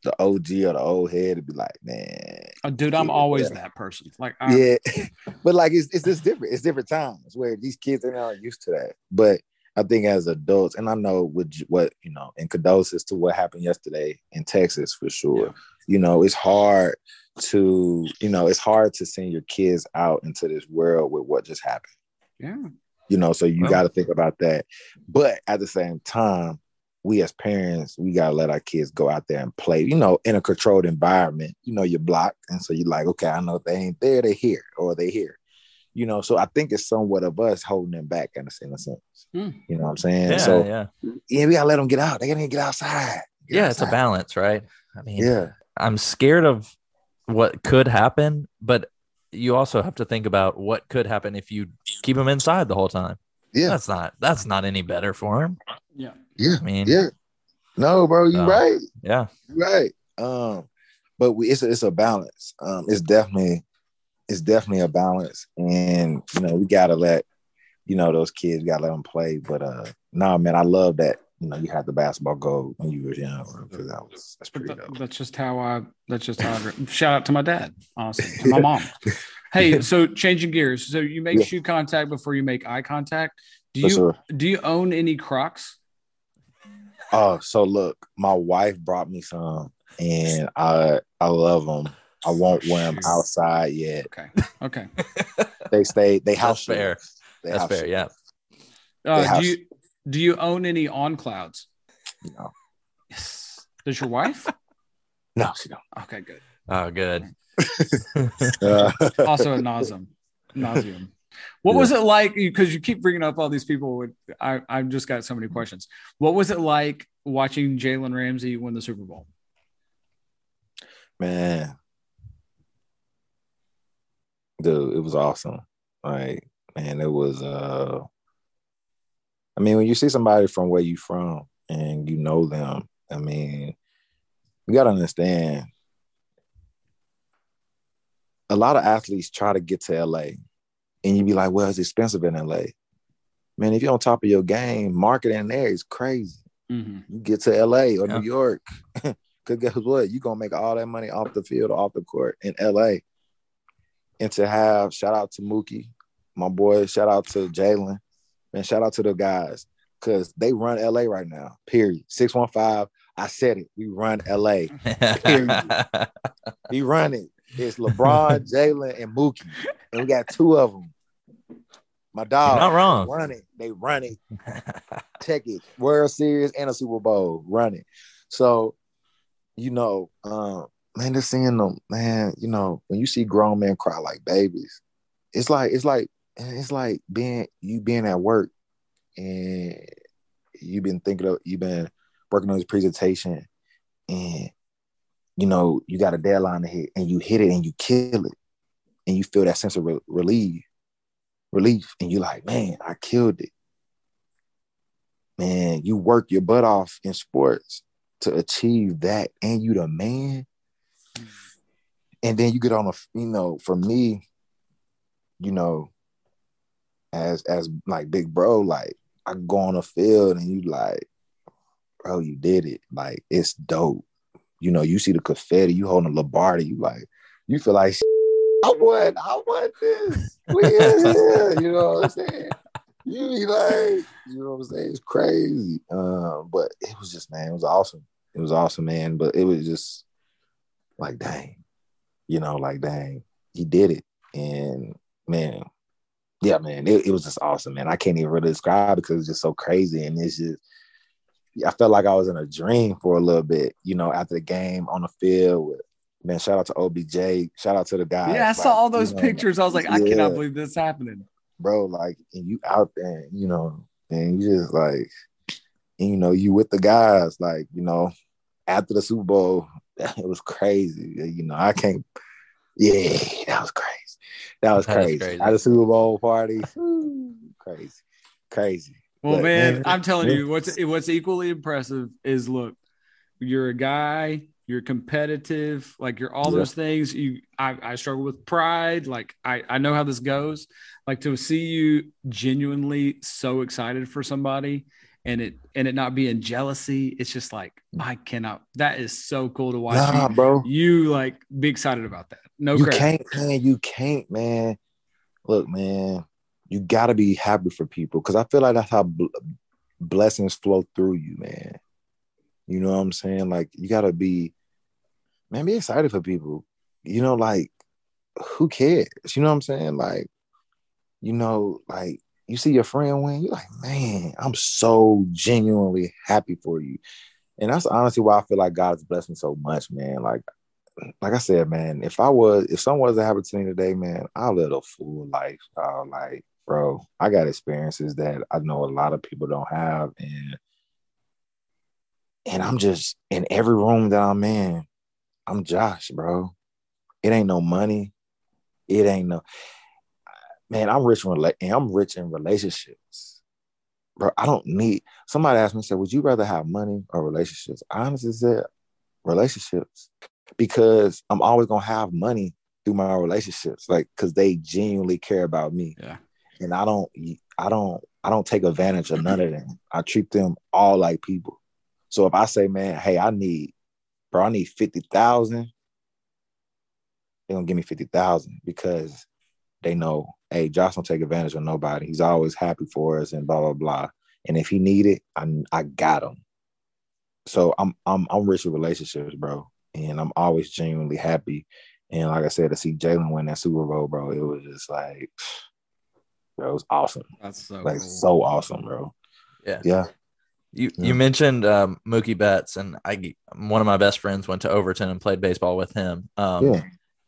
Speaker 3: the OG or the old head to be like, man,
Speaker 2: Uh, dude, I'm always
Speaker 3: yeah.
Speaker 2: that person. Like, I,
Speaker 3: yeah. but like, it's it's just different. It's different times where these kids they're not used to that. But I think as adults, and I know with what you know, and condolences to what happened yesterday in Texas for sure.
Speaker 2: Yeah.
Speaker 3: You know, it's hard to you know, it's hard to send your kids out into this world with what just happened.
Speaker 2: yeah.
Speaker 3: you know so you
Speaker 1: Well-
Speaker 3: got to think about that but at the same time we as parents we got to let our kids go out there and play you know in a controlled environment you know you're blocked and so you're like okay i know they ain't there they here or they here you know so i think it's somewhat of us holding them back in a, in a sense
Speaker 2: Hmm.
Speaker 3: you know what i'm saying
Speaker 1: Yeah,
Speaker 3: so
Speaker 1: yeah,
Speaker 3: yeah we gotta let them get out they gotta get outside Get
Speaker 1: yeah. It's a balance, right? I mean,
Speaker 3: yeah
Speaker 1: I'm scared of what could happen, but you also have to think about what could happen if you keep them inside the whole time.
Speaker 3: yeah
Speaker 1: That's not that's not any better for them.
Speaker 2: Yeah.
Speaker 3: Yeah
Speaker 1: I mean,
Speaker 3: yeah no bro you
Speaker 1: Uh,
Speaker 3: right
Speaker 1: yeah,
Speaker 3: right um but we, it's a, it's a balance um it's definitely it's definitely a balance and you know we gotta let you know those kids we gotta let them play but uh no man i love that you know you had the basketball goal when you were young because that was that's pretty
Speaker 2: that-
Speaker 3: dope
Speaker 2: that's just how I. That's just how I. Shout out to my dad, honestly, to my mom. Hey, so changing gears. So you make
Speaker 3: Yeah.
Speaker 2: shoe contact before you make eye contact. Do
Speaker 3: For
Speaker 2: you
Speaker 3: sure.
Speaker 2: do you own any Crocs?
Speaker 3: Oh so look my wife brought me some and i i love them i won't wear them outside yet
Speaker 2: Okay, okay.
Speaker 3: they stay they
Speaker 1: That's
Speaker 3: house
Speaker 1: fair.
Speaker 3: They
Speaker 1: That's
Speaker 3: house
Speaker 1: fair.
Speaker 3: shoes,
Speaker 1: Yeah.
Speaker 2: Uh,
Speaker 3: house-
Speaker 2: do you do you own any on clouds?
Speaker 3: you know.
Speaker 2: Yes. Does your wife?
Speaker 3: no she don't
Speaker 2: Okay, good.
Speaker 1: Oh, good.
Speaker 3: uh,
Speaker 2: Also a nauseum, nauseum. What was it like? Because you keep bringing up all these people. With I, I've just got so many questions. What was it like watching Jalen Ramsey win the Super Bowl?
Speaker 3: man dude it was awesome like man it was uh i mean when you see somebody from where you from and you know them i mean you gotta understand a lot of athletes try to get to la and you'd be like well it's expensive in la man if you're on top of your game marketing there is crazy
Speaker 2: Mm-hmm.
Speaker 3: you get to LA or
Speaker 1: Yeah.
Speaker 3: New York, because guess what? You're gonna make all that money off the field off the court in LA. And to have shout out to Mookie, my boy, shout out to Jalen, man, shout out to the guys, because they run LA right now. Period. 615. I said it. We run LA. We run it. It's LeBron, Jalen, and Mookie. And we got two of them. My dog.
Speaker 1: You're not wrong.
Speaker 3: Run it. They run it. Check it. World Series and a Super Bowl. Run it. So, you know, um, man, just seeing them, man, you know, when you see grown men cry like babies, it's like, it's like, it's like being you being at work and you've been thinking of you've been working on this presentation and you know, you got a deadline to hit and you hit it and you kill it and you feel that sense of re- relief, relief, and you're like, man, I killed it. Man, you work your butt off in sports to achieve that, and you the man. And then you get on a, you know, for me, you know, as as like big bro, like I go on the field and you like, bro, you did it. Like it's dope. You know, you see the confetti, you holding a Lombardi, you like, you feel like I want, I want this. Here. You know what I'm saying? You be like, you know what I'm saying? It's crazy. Um, but it was just, man, it was awesome. It was awesome, man. But it was just like, dang, you know, like, dang, he did it. And man, yeah, man, it, it was just awesome, man. I can't even really describe it because it's just so crazy. And it's just, I felt like I was in a dream for a little bit, you know, after the game on the field with, man, shout out to OBJ, shout out to the guys.
Speaker 2: yeah, I saw all those
Speaker 3: you know,
Speaker 2: pictures. I was like, I cannot believe this happening.
Speaker 3: bro, like, and you out there, you know, and you just like, and, you know, you with the guys, like, you know, after the Super Bowl, it was crazy. You know, I can't. Yeah, that was crazy. That was
Speaker 1: That is
Speaker 3: crazy.
Speaker 1: crazy.
Speaker 3: At the Super Bowl party, crazy, crazy.
Speaker 2: Well,
Speaker 3: But,
Speaker 2: man,
Speaker 3: man,
Speaker 2: I'm telling
Speaker 3: yeah.
Speaker 2: you, what's what's equally impressive is look, you're a guy, you're competitive, like you're all
Speaker 3: Yeah.
Speaker 2: those things. You, I, I struggle with pride. Like I, I know how this goes. Like to see you genuinely so excited for somebody, and it and it not being jealousy. It's just like I cannot. That is so cool to watch.
Speaker 3: Nah,
Speaker 2: you,
Speaker 3: bro.
Speaker 2: you like be excited about that. No,
Speaker 3: you
Speaker 2: crap.
Speaker 3: can't, man. You can't, man. Look, man. You gotta be happy for people because I feel like that's how bl- blessings flow through you, man. You know what I'm saying? Like you gotta be, man. Be excited for people. You know, like who cares? You know what I'm saying? Like, you know, like you see your friend win, you're like, man, I'm so genuinely happy for you. And that's honestly why I feel like God's blessed me so much, man. Like like I said, man, if I was, if someone was to happen to me today, man, I live a full life. Uh, like, bro, I got experiences that I know a lot of people don't have, and and I'm just in every room that I'm in, I'm Josh, bro. It ain't no money, it ain't no, man. I'm rich in I'm rich in relationships, bro. I don't need. Somebody asked me, said, "Would you rather have money or relationships?" I honestly said, relationships because I'm always gonna have money through my relationships, like because they genuinely care about me.
Speaker 2: Yeah.
Speaker 3: And I don't, I don't, I don't take advantage of none of them. I treat them all like people. So if I say, man, hey, I need, bro, I need fifty thousand, they're gonna give me fifty thousand because they know, hey, Josh don't take advantage of nobody. He's always happy for us and blah blah blah. And if he need it, I I got him. So I'm I'm I'm rich with relationships, bro, and I'm always genuinely happy. And like I said, to see Jalen win that Super Bowl, bro, it was just like, bro, it was awesome,
Speaker 2: That's so
Speaker 3: like
Speaker 2: cool.
Speaker 3: so awesome, bro.
Speaker 1: Yeah.
Speaker 3: Yeah,
Speaker 1: You
Speaker 3: Yeah.
Speaker 1: you mentioned um, Mookie Betts, and I one of my best friends went to Overton and played baseball with him. Um,
Speaker 3: yeah.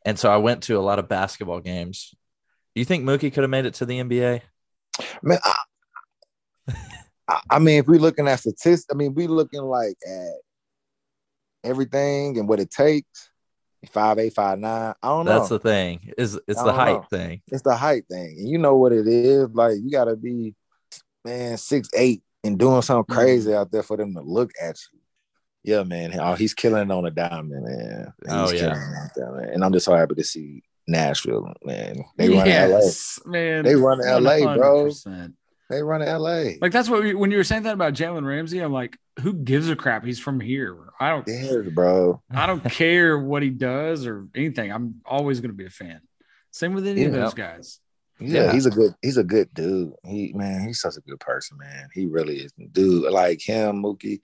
Speaker 1: And so I went to a lot of basketball games. Do you think Mookie could have made it to the NBA?
Speaker 3: Man, I, I, I mean, if we're looking at statistics, I mean, we're looking like at everything and what it takes. Five eight, five nine. I don't know.
Speaker 1: That's the thing. Is it's the
Speaker 3: don't
Speaker 1: height
Speaker 3: know.
Speaker 1: thing.
Speaker 3: it's the height thing. And you know what it is. Like you gotta be man, six eight and doing something mm-hmm. crazy out there for them to look at you. Yeah, man. Oh, he's killing it on a diamond, man. Oh, he's
Speaker 1: Oh, yeah.
Speaker 3: killing it out there, man. And I'm just so happy to see Nashville, man. They run to LA.
Speaker 2: man.
Speaker 3: They run to LA, bro.
Speaker 2: 100%.
Speaker 3: They run to LA.
Speaker 2: Like that's what we, when you were saying that about Jalen Ramsey, I'm like, who gives a crap? He's from here. I don't.
Speaker 3: care, bro.
Speaker 2: I don't care what he does or anything. I'm always going to be a fan. Same with any of those guys.
Speaker 3: Yeah,
Speaker 1: Yeah.
Speaker 3: he's a good he's a good dude. He man, he's such a good person, man. He really is. Dude, like him, Mookie,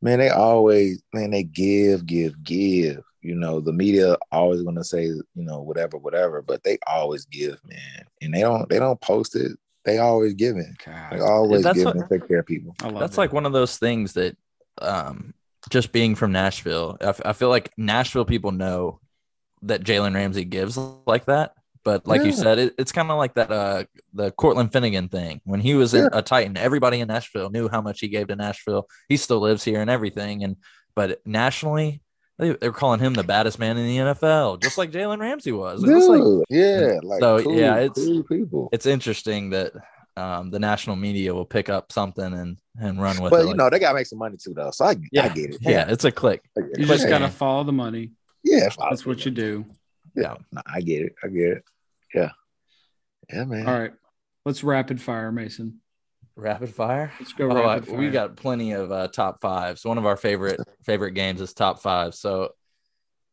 Speaker 3: man, they always, man, they give, give, give. You know, the media always gonna say, you know, whatever, whatever, but they always give, man. And they don't they don't post it. They always giving.
Speaker 2: God,
Speaker 3: Like always
Speaker 1: That's
Speaker 3: giving
Speaker 1: what-
Speaker 3: take care of people.
Speaker 1: That's
Speaker 2: it.
Speaker 1: like one of those things that, um, just being from Nashville, I, f- I feel like Nashville people know that Jalen Ramsey gives like that. But like you said, it, it's kind of like that uh the Cortland Finnegan thing. When he was in, a Titan, everybody in Nashville knew how much he gave to Nashville. He still lives here and everything. And but nationally, they, they're calling him the baddest man in the NFL, just like Jalen Ramsey was. It was like
Speaker 3: yeah, like
Speaker 1: So,
Speaker 3: cool,
Speaker 1: yeah, it's-
Speaker 3: cool people.
Speaker 1: it's interesting that um, the national media will pick up something and and run with
Speaker 3: But
Speaker 1: it.
Speaker 3: you
Speaker 1: like-
Speaker 3: know, they gotta make some money too, though. So I,
Speaker 1: yeah, I
Speaker 3: get it.
Speaker 1: yeah, it's a click.
Speaker 2: You
Speaker 3: it.
Speaker 2: just got to follow the money.
Speaker 3: yeah,
Speaker 2: That's what you do.
Speaker 3: Yeah, no, I get it. I get it. Yeah, yeah, man.
Speaker 2: All right. Let's rapid fire, Mason.
Speaker 1: Rapid fire.
Speaker 2: Let's go
Speaker 1: Oh, I-
Speaker 2: fire.
Speaker 1: we got plenty of uh, top fives. One of our favorite favorite games is top five. So,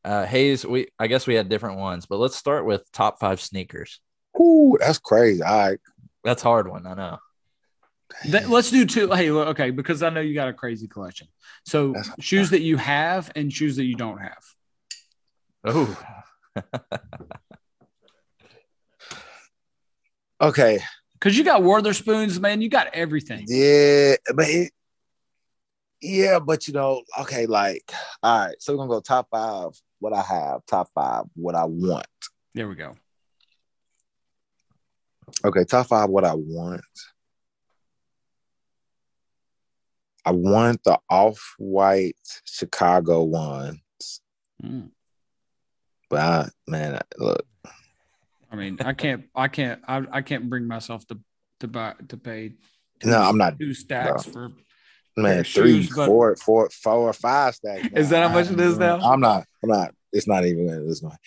Speaker 1: uh, Hayes, we I guess we had different ones, but let's start with top five sneakers.
Speaker 3: Ooh, that's crazy. All right.
Speaker 1: That's hard one, I know.
Speaker 2: Th- let's do two. Hey, look, okay, because I know you got a crazy collection. So
Speaker 3: That's-
Speaker 2: shoes that you have and shoes that you don't have.
Speaker 1: Oh,
Speaker 3: Okay.
Speaker 2: Because you got Wotherspoons, man. You got everything.
Speaker 3: Yeah, but it, yeah, but you know, okay, like, all right, so we're gonna go top five. What I have, top five. What I want.
Speaker 2: There we go.
Speaker 3: Okay, top five. What I want. I want the off white Chicago ones,
Speaker 2: Mm.
Speaker 3: but I, man, look,
Speaker 2: I mean, I can't, I can't, I, I can't bring myself to to buy to pay. two-
Speaker 3: No, I'm not-
Speaker 2: two stacks for.
Speaker 3: man, three,
Speaker 2: shoes, but-
Speaker 3: four, four, four, or five stacks.
Speaker 2: Is that how much it is now?
Speaker 3: I'm not. I'm not. It's not even. It's not.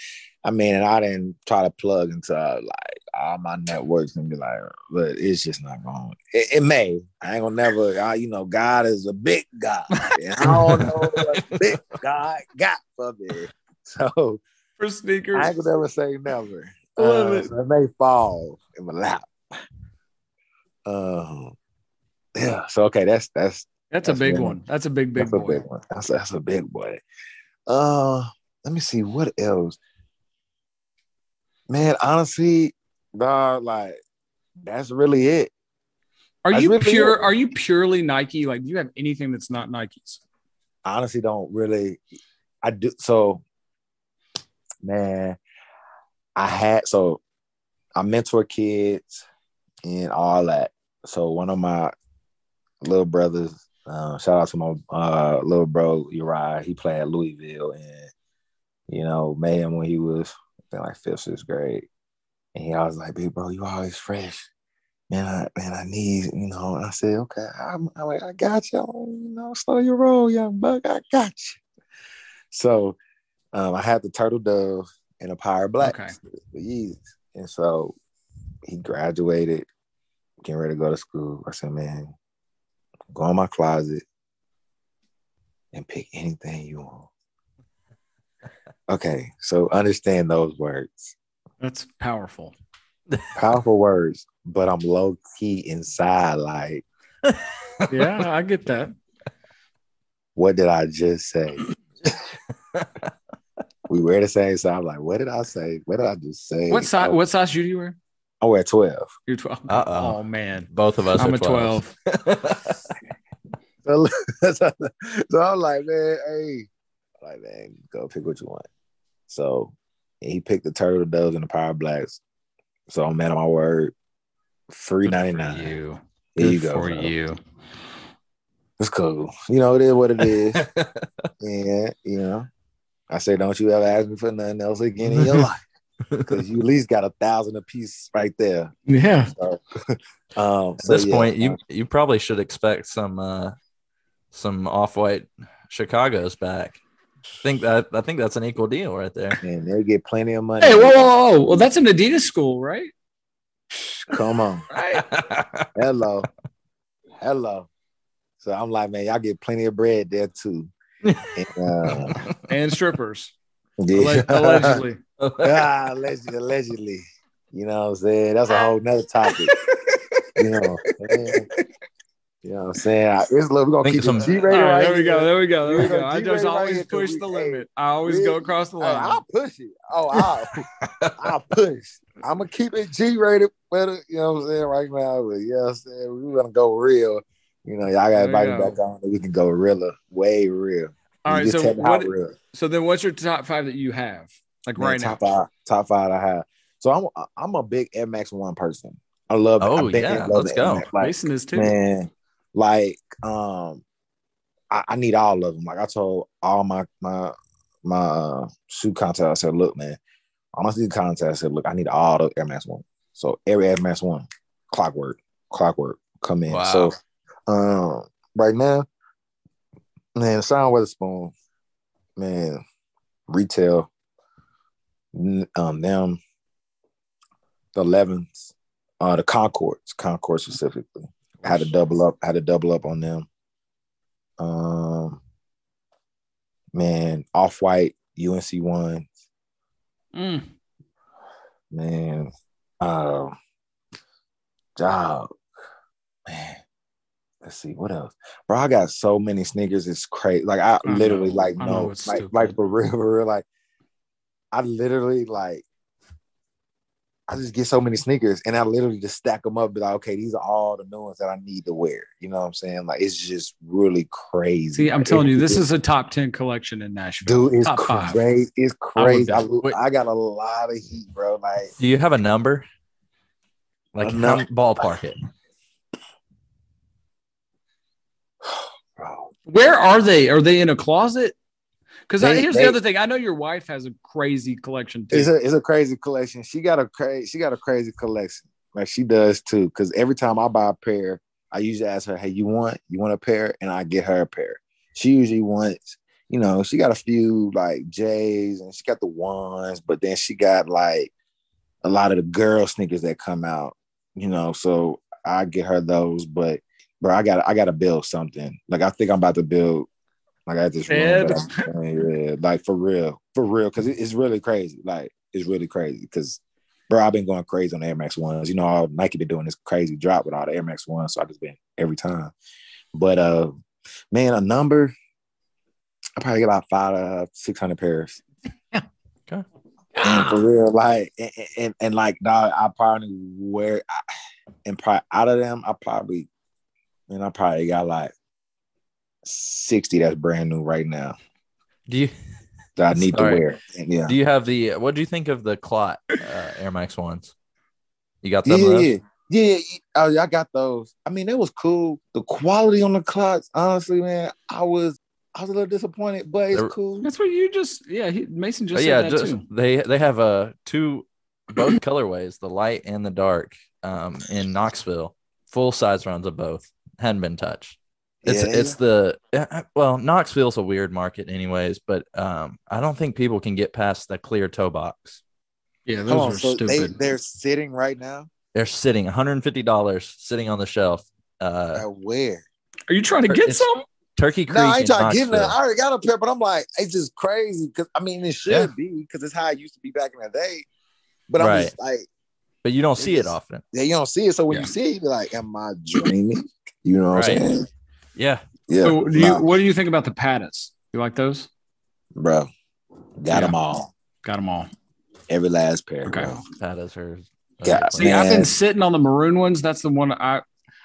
Speaker 3: I mean, and I didn't try to plug into uh, like all my networks and be like, but it's just not going. It, it may. I ain't gonna never. I, you know, God is a big God, and I don't know what big God got for me. So
Speaker 2: For sneakers,
Speaker 3: I ain't gonna never say never. Uh,
Speaker 2: it.
Speaker 3: so it may fall in my lap. Um, yeah. So okay, that's that's
Speaker 2: that's a big
Speaker 3: one.
Speaker 2: one. That's a big, big
Speaker 3: that's a big one. That's a, that's a big boy. Uh, let me see what else. Man, honestly, dog, like that's really it.
Speaker 2: Are
Speaker 3: That's
Speaker 2: you
Speaker 3: really
Speaker 2: pure?
Speaker 3: it.
Speaker 2: Are you purely Nike? Like, do you have anything that's not Nikes?
Speaker 3: I honestly don't really. I do so. Man, I had so I mentor kids and all that. So one of my little brothers, uh, shout out to my uh, little bro Uriah. He played Louisville, and you know, met him when he was like fifth, sixth grade. And he always like, "Big bro, you always fresh." Man, I, man, I need, you know. I said, "Okay, I'm, I'm like, I got you. You know, slow your roll, young buck. I got you." So, um, I had the turtle dove and a power black,
Speaker 2: Okay.
Speaker 3: Yeezys. And so he graduated, getting ready to go to school. I said, "Man, go in my closet and pick anything you want." Okay, so understand those words.
Speaker 2: That's powerful.
Speaker 3: Powerful words, but I'm low key inside. Like,
Speaker 2: Yeah, I get that.
Speaker 3: what did I just say? we wear the same size. I'm like, what did I say? What did I just say?
Speaker 2: What size?
Speaker 3: Oh,
Speaker 2: What size shoe do you wear?
Speaker 3: I wear 12.
Speaker 2: You're twelve.
Speaker 1: Uh-oh.
Speaker 2: Oh man,
Speaker 1: Both of us
Speaker 2: I'm
Speaker 1: are
Speaker 2: a 12.
Speaker 1: 12.
Speaker 3: So, so I'm like, man, hey, like, man, go pick what you want. So he picked the turtle doves and the power blacks. So I'm man of my word. Three ninety
Speaker 2: Good for. You.
Speaker 3: There you
Speaker 2: Good
Speaker 3: go.
Speaker 2: for
Speaker 3: bro.
Speaker 2: you.
Speaker 3: It's cool. You know, it is what it is. Yeah, you know. I say, don't you ever ask me for nothing else again in your life. Because you at least got a thousand a piece right there.
Speaker 2: Yeah.
Speaker 3: So, um,
Speaker 1: At
Speaker 3: so,
Speaker 1: this
Speaker 3: yeah,
Speaker 1: point,
Speaker 3: uh,
Speaker 1: you you probably should expect some uh some off white Chicago's back. I think that I think that's an equal deal right there.
Speaker 3: and they get plenty of money.
Speaker 2: Hey, whoa, whoa, whoa! Well, that's an Adidas school, right?
Speaker 3: Come on.
Speaker 2: Right.
Speaker 3: Hello. Hello. So I'm like, man, y'all get plenty of bread there too. And, uh,
Speaker 2: and strippers,
Speaker 3: yeah.
Speaker 2: Alle- allegedly.
Speaker 3: ah, allegedly, allegedly. You know what I'm saying? That's a whole nother topic. you know, man. you know what I'm saying? I, it's, look, we're gonna keep
Speaker 1: some-
Speaker 3: some G
Speaker 2: All
Speaker 3: rated
Speaker 2: right,
Speaker 3: right
Speaker 2: there we go. There we go. There we go. I
Speaker 3: G-rated
Speaker 2: just always
Speaker 3: here 'cause
Speaker 2: push
Speaker 3: we-
Speaker 2: the
Speaker 3: hey,
Speaker 2: limit. I always
Speaker 3: we-
Speaker 2: go across the line.
Speaker 3: I'll push it. Oh, I'll, I'll push. I'm gonna keep it G rated, better. You know what I'm saying right now. But yeah, I'm saying we're gonna go real. You know, y'all got
Speaker 2: you
Speaker 3: invite me
Speaker 2: go.
Speaker 3: back on. We can go realer, way real.
Speaker 2: All right. So
Speaker 3: tell me how
Speaker 2: what?
Speaker 3: real.
Speaker 2: So then, what's your top five that you have, like
Speaker 3: Man,
Speaker 2: right now?
Speaker 3: top five, top five I have. So I'm I'm a big Air Max One person. I love.
Speaker 1: Oh,
Speaker 3: I've been-
Speaker 1: yeah,
Speaker 3: love
Speaker 1: let's go.
Speaker 3: Max. Like,
Speaker 2: Mason is too.
Speaker 3: man, like um, I, I need all of them. Like I told all my my my uh, shoe contact, I said, look, man, honestly, contact, I said, look, I need all the Air Max One. So every Air Max One, clockwork, clockwork, come in.
Speaker 1: Wow.
Speaker 3: So um, right now, man, Sean Wotherspoon, man, retail, um, them, the 11s, uh, the Concords, Concord specifically. Had to double up, had to double up on them. Um, man, off white UNC one,
Speaker 2: Mm.
Speaker 3: man, um, job, man. Let's see what else, bro. I got so many sneakers. It's crazy. Like I,
Speaker 2: I
Speaker 3: literally,
Speaker 2: know.
Speaker 3: like no,
Speaker 2: it's
Speaker 3: like
Speaker 2: stupid.
Speaker 3: like for real, for real. Like I literally like. I just get so many sneakers and I literally just stack them up. Be like, okay, these are all the new ones that I need to wear. You know what I'm saying? Like, it's just really crazy.
Speaker 2: See, I'm
Speaker 3: Like,
Speaker 2: telling
Speaker 3: it-
Speaker 2: you, this
Speaker 3: it-
Speaker 2: is a top ten collection in Nashville.
Speaker 3: dude, it's
Speaker 2: top five.
Speaker 3: crazy. It's crazy. I,
Speaker 2: bet.
Speaker 3: lo-
Speaker 1: Wait.
Speaker 3: I got a lot of heat, bro. Like,
Speaker 1: Do you have a number? Like
Speaker 3: A num-
Speaker 1: ballpark it?
Speaker 2: Where are they? Are they in a closet? Because here's
Speaker 3: they-
Speaker 2: the other thing. I know your wife has a crazy collection too.
Speaker 3: It's a it's a crazy collection. She got a crazy she got a crazy collection. Like she does too. Cause every time I buy a pair, I usually ask her, Hey, you want you want a pair? And I get her a pair. She usually wants, you know, she got a few like J's and she got the ones, but then she got like a lot of the girl sneakers that come out, you know. So I get her those, but bro, I got I gotta build something. Like I think I'm about to build like I just
Speaker 2: Ed.
Speaker 3: yeah, like for real, for real, because it's really crazy. Like it's really crazy because, bro, I've been going crazy on the Air Max ones. You know, all Nike been doing this crazy drop with all the Air Max ones, so I just been every time. But uh, man, a number, I probably get about five to six hundred pairs.
Speaker 1: Okay.
Speaker 3: And for real, like and, and, and like dog, I probably wear I, and probably out of them, I probably, man, I probably got like sixty that's brand new right now
Speaker 1: Do you
Speaker 3: that I need
Speaker 1: Sorry.
Speaker 3: to wear. And yeah,
Speaker 1: do you have the what do you think of the clot uh, Air Max ones? You got them?
Speaker 3: yeah,
Speaker 1: of
Speaker 3: yeah, yeah. Oh, yeah, I got those. I mean, it was cool. The quality on the clots, honestly, man, I was I was a little disappointed, but it's
Speaker 1: They're-
Speaker 3: cool.
Speaker 2: That's what you just. Yeah, he, Mason just
Speaker 1: But
Speaker 2: said
Speaker 1: yeah,
Speaker 2: that
Speaker 1: just
Speaker 2: too.
Speaker 1: they they have uh two both colorways, the light and the dark, um, in Knoxville. Full size runs of both. Hadn't been touched. It's
Speaker 3: Yeah,
Speaker 1: it's the uh, well, Knoxville's a weird market anyways, but um I don't think people can get past the clear toe box.
Speaker 2: Yeah, those
Speaker 3: Hold on,
Speaker 2: are
Speaker 3: so
Speaker 2: stupid.
Speaker 3: they're sitting right now.
Speaker 1: They're sitting $150 sitting on the shelf. Uh
Speaker 3: At where?
Speaker 2: are you trying to get some?
Speaker 1: Turkey Creek.
Speaker 3: No, I ain't trying to get that. I already got a pair, but I'm like, it's just crazy because I mean, it should
Speaker 1: Yeah.
Speaker 3: be because it's how it used to be back in the day. But I'm
Speaker 1: Right.
Speaker 3: just like,
Speaker 1: But you don't
Speaker 3: It's
Speaker 1: see it often.
Speaker 3: yeah, you don't see it. So when
Speaker 2: Yeah.
Speaker 3: you see it, you're like, am I dreaming? You know what
Speaker 1: Right.
Speaker 3: I'm saying?
Speaker 1: Yeah.
Speaker 3: Yeah,
Speaker 2: So do you,
Speaker 3: nah,
Speaker 2: what do you think about the Pattas? You like those?
Speaker 3: bro. Got
Speaker 2: Yeah.
Speaker 3: them all.
Speaker 2: Got them all.
Speaker 3: Every last pair.
Speaker 2: Okay.
Speaker 3: bro.
Speaker 1: That is her.
Speaker 3: Yeah,
Speaker 2: See, I've been sitting on the maroon ones. That's the one I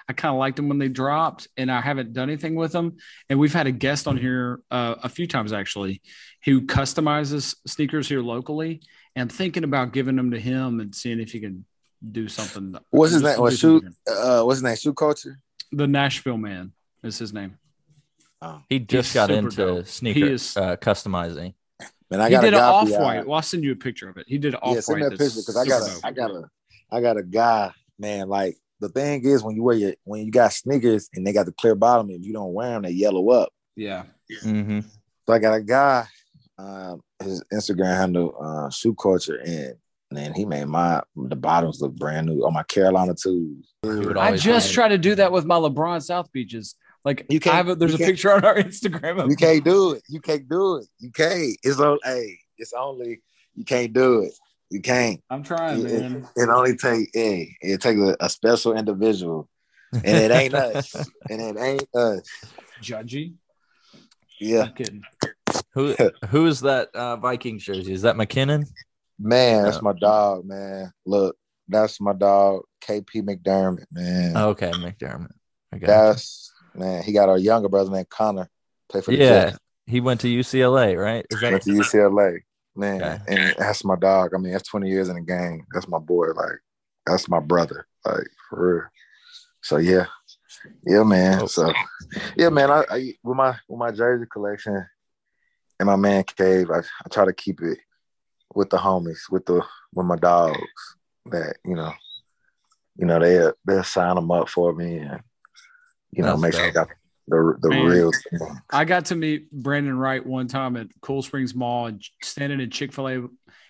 Speaker 2: I kind of liked them when they dropped, and I haven't done anything with them. And we've had a guest on here uh, a few times actually, who customizes sneakers here locally. And thinking about giving them to him and seeing if he can do something.
Speaker 3: What's his
Speaker 2: just
Speaker 3: name?
Speaker 2: do
Speaker 3: What shoe? Uh, what's his name? Shoe culture.
Speaker 2: The Nashville man is his name.
Speaker 3: Oh,
Speaker 1: He just
Speaker 2: He's
Speaker 1: got into
Speaker 2: dope.
Speaker 1: sneaker
Speaker 2: He is-
Speaker 1: uh, customizing.
Speaker 3: man, I
Speaker 2: he
Speaker 3: got
Speaker 2: did
Speaker 3: a
Speaker 2: an
Speaker 3: guy
Speaker 2: off
Speaker 3: for y'all.
Speaker 2: white. Well, I'll send you a picture of it. He did an off
Speaker 3: Yeah, send me
Speaker 2: white.
Speaker 3: a picture because I got a, I got a, I got a guy, man. Like the thing is, when you wear your, when you got sneakers and they got the clear bottom, if you don't wear them, they yellow up.
Speaker 2: Yeah.
Speaker 1: Mm-hmm.
Speaker 3: So I got a guy, um, his Instagram handle, uh, shoe culture, and man, he made my the bottoms look brand new on my Carolina twos.
Speaker 2: I just try to do that with my LeBron South Beaches. Like
Speaker 3: You can't-
Speaker 2: I have a, there's
Speaker 3: you
Speaker 2: a
Speaker 3: can't-
Speaker 2: picture on our Instagram. Of
Speaker 3: You can't do it. You can't do it. You can't. It's only, hey, it's only you can't do it. You can't.
Speaker 2: I'm trying,
Speaker 3: It,
Speaker 2: man.
Speaker 3: it only take hey, it takes a, a special individual, and it ain't us, and it ain't us.
Speaker 2: Judgy.
Speaker 3: Yeah,
Speaker 1: Who who is that uh, Vikings jersey? Is that McKinnon?
Speaker 3: Man, that's my dog, man. Look, that's my dog, KP McDermott, man.
Speaker 1: Oh, okay, McDermott. I got you.
Speaker 3: That's man. He got a younger brother named Conor. Play for the
Speaker 1: yeah.
Speaker 3: Jets.
Speaker 1: He went to UCLA, right? Is
Speaker 3: Went to UCLA, man.
Speaker 1: Okay.
Speaker 3: And that's my dog. I mean, that's twenty years in the game. That's my boy. Like, that's my brother. Like for real. So yeah, yeah, man.
Speaker 1: Oh.
Speaker 3: So yeah, man. I, I with my with my jersey collection in my man cave, I, I try to keep it with the homies, with the with my dogs. That you know, you know they they'll sign them up for me and you know
Speaker 1: That's
Speaker 3: make sure I got the the
Speaker 2: Man.
Speaker 3: real thing.
Speaker 2: I got to meet Brandon Wright one time at Cool Springs Mall and standing in Chick Fil A.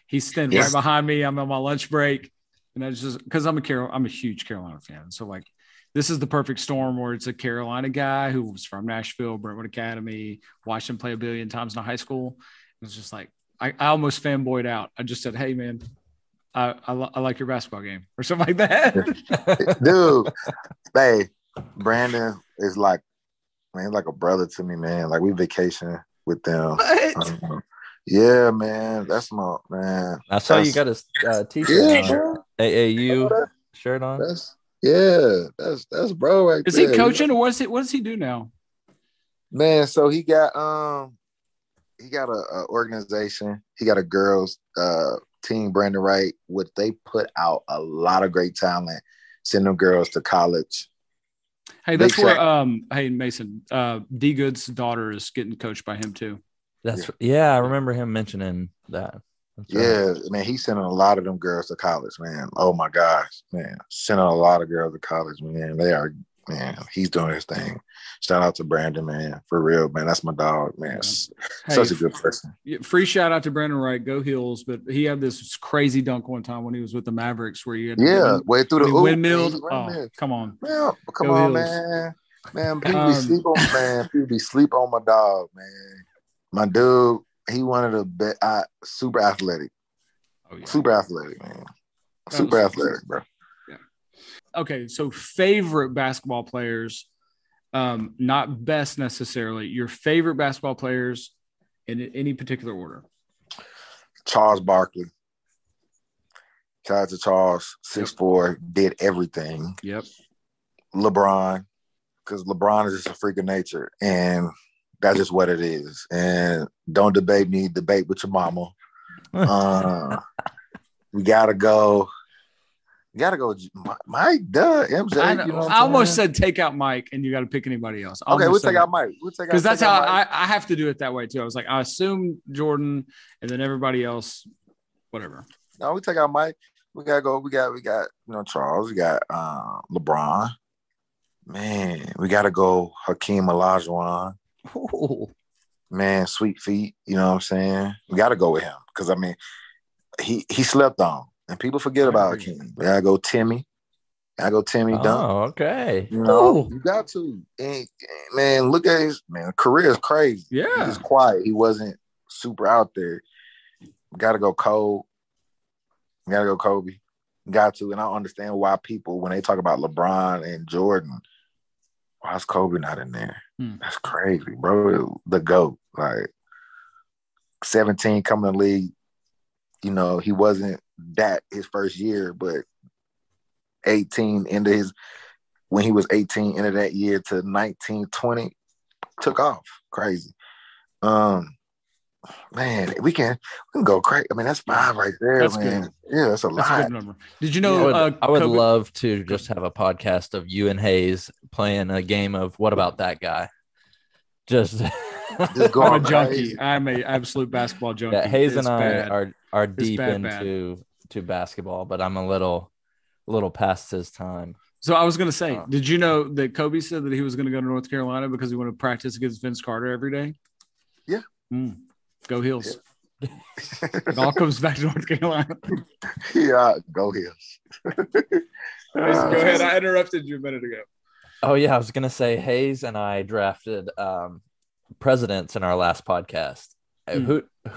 Speaker 2: He's standing
Speaker 3: Yes.
Speaker 2: right behind me. I'm on my lunch break, and I just because I'm a Carol, I'm a huge Carolina fan. So like, this is the perfect storm where it's a Carolina guy who was from Nashville, Brentwood Academy, watched him play a billion times in high school. It's just like I, I almost fanboyed out. I just said, "Hey man, I I, li- I like your basketball game" or something like that.
Speaker 3: dude. hey, Brandon is like, man, he's like a brother to me, man. Like we vacation with them.
Speaker 2: What?
Speaker 3: Um, yeah, man, that's my man.
Speaker 1: I saw you got a uh, t-shirt
Speaker 3: Yeah,
Speaker 1: on.
Speaker 3: bro.
Speaker 1: AAU shirt on.
Speaker 3: That's yeah, that's that's bro right
Speaker 2: Is
Speaker 3: there.
Speaker 2: he coaching or what's it? What does he do now?
Speaker 3: Man, so he got um he got a, a organization. He got a girls uh team, Brandon Wright, which they put out a lot of great talent, send them girls to college.
Speaker 2: Hey, that's
Speaker 3: Big
Speaker 2: where
Speaker 3: Shaq.
Speaker 2: um hey Mason, uh D Good's daughter is getting coached by him too.
Speaker 1: That's yeah. I remember him mentioning that. That's right.
Speaker 3: Yeah, man, he's sending a lot of them girls to college, man. Oh my gosh, man, sending a lot of girls to college, man. They are, man. He's doing his thing. Shout out to Brandon, man, for real, man. That's my dog, man.
Speaker 2: Hey,
Speaker 3: Such a good person.
Speaker 2: Free shout out to Brandon Wright, go Heels. But he had this crazy dunk one time when he was with the Mavericks where he had
Speaker 3: Yeah, way through the
Speaker 2: he
Speaker 3: oop,
Speaker 2: Oh, come on.
Speaker 3: Man, come
Speaker 2: Go
Speaker 3: on,
Speaker 2: Heels.
Speaker 3: man. Man, people
Speaker 2: Um,
Speaker 3: be sleep on man. People be sleep on my dog, man. My dude, he wanted the best. I, super athletic,
Speaker 2: Oh yeah.
Speaker 3: super athletic, man. Super athletic, bro.
Speaker 2: Okay, so favorite basketball players, um, not best necessarily. Your favorite basketball players in any particular order.
Speaker 3: Charles Barkley. Shout out to Charles, six four, did everything.
Speaker 2: Yep.
Speaker 3: LeBron, because LeBron is just a freak of nature, and that's just what it is. And don't debate me, debate with your mama. Uh, we gotta go. We gotta go. Mike, duh, MJ.
Speaker 2: I,
Speaker 3: you know
Speaker 2: I almost said take out Mike, and you got to pick anybody else. I
Speaker 3: Okay, we'll take out Mike. We'll take out
Speaker 2: because that's how. I, I have to do it that way too. I was like, I assume Jordan, and then everybody else, whatever.
Speaker 3: No, we take out Mike. We gotta go. We got we got you know Charles. We got uh, LeBron. Man, we gotta go Hakeem Olajuwon.
Speaker 1: Ooh.
Speaker 3: Man, sweet feet. You know what I'm saying? We gotta go with him because I mean, he he slept on, and people forget about
Speaker 2: agree.
Speaker 3: Hakeem. We gotta go Timmy. I go Timmy Dunk.
Speaker 1: Oh, okay.
Speaker 3: You know,
Speaker 1: Ooh.
Speaker 3: you got to. And, man, look at his man career is crazy. He
Speaker 2: Yeah.
Speaker 3: was quiet. He wasn't super out there. Got to go cold. Got to go Kobe. Got to, and I understand why people when they talk about LeBron and Jordan, why is Kobe not in there?
Speaker 2: Hmm.
Speaker 3: That's crazy, bro. The goat, like seventeen coming to the league. You know, he wasn't that his first year, but eighteen into his when he was eighteen into that year to 19, 20, took off crazy. Um, man, we can we can go crazy. I mean, that's five right there,
Speaker 2: That's
Speaker 3: man.
Speaker 2: good.
Speaker 3: Yeah, that's a
Speaker 2: That's a
Speaker 3: lot.
Speaker 2: good number. Did you
Speaker 1: I
Speaker 2: know?
Speaker 1: would,
Speaker 2: uh,
Speaker 1: I would
Speaker 2: Kobe-
Speaker 1: love to just have a podcast of you and Hayes playing a game of what about that guy? Just,
Speaker 3: Just
Speaker 2: I'm a junkie.
Speaker 3: crazy.
Speaker 2: I'm a absolute basketball junkie.
Speaker 1: yeah, Hayes
Speaker 2: It's
Speaker 1: and I
Speaker 2: bad.
Speaker 1: are are deep
Speaker 2: bad, bad.
Speaker 1: into to basketball, but I'm a little a little past his time.
Speaker 2: So I was going to say,
Speaker 1: Oh.
Speaker 2: did you know that Kobe said that he was going to go to North Carolina because he wanted to practice against Vince Carter every day?
Speaker 3: Yeah.
Speaker 2: Mm. Go Heels. It all comes back to North Carolina.
Speaker 3: yeah, go Heels.
Speaker 2: go ahead. I interrupted you a minute ago.
Speaker 1: Oh yeah, I was gonna say Hayes and I drafted um, presidents in our last podcast.
Speaker 2: Hmm.
Speaker 1: Who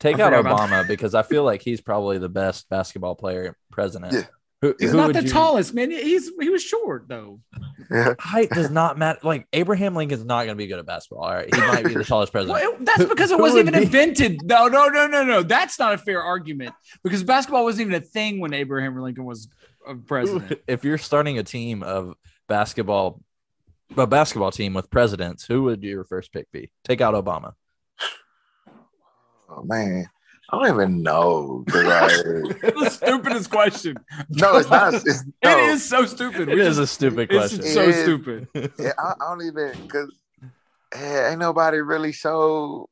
Speaker 1: take
Speaker 2: I
Speaker 1: out Obama because I feel like he's probably the best basketball player president.
Speaker 3: Yeah.
Speaker 1: Who,
Speaker 2: He's
Speaker 1: who
Speaker 2: not the
Speaker 1: you-
Speaker 2: tallest man. He's he was short though.
Speaker 3: Yeah.
Speaker 1: Height does not matter. Like Abraham Lincoln's not going to be good at basketball. All right, he might be the tallest president.
Speaker 2: Well, it- that's
Speaker 1: Who-
Speaker 2: because it wasn't even
Speaker 1: be-
Speaker 2: invented. No, no, no, no, no. That's not a fair argument because basketball wasn't even a thing when Abraham Lincoln was a president.
Speaker 1: if you're starting a team of basketball, a basketball team with presidents, who would your first pick be? Take out Obama.
Speaker 3: Oh, man, I don't even know. I-
Speaker 2: It's the stupidest question.
Speaker 3: no, it's not. It's, no,
Speaker 2: It is so stupid.
Speaker 1: It
Speaker 2: We
Speaker 1: is a stupid
Speaker 2: It's
Speaker 1: question.
Speaker 2: so
Speaker 3: It is.
Speaker 2: stupid.
Speaker 3: Yeah, I, I don't even because eh, ain't nobody really showed.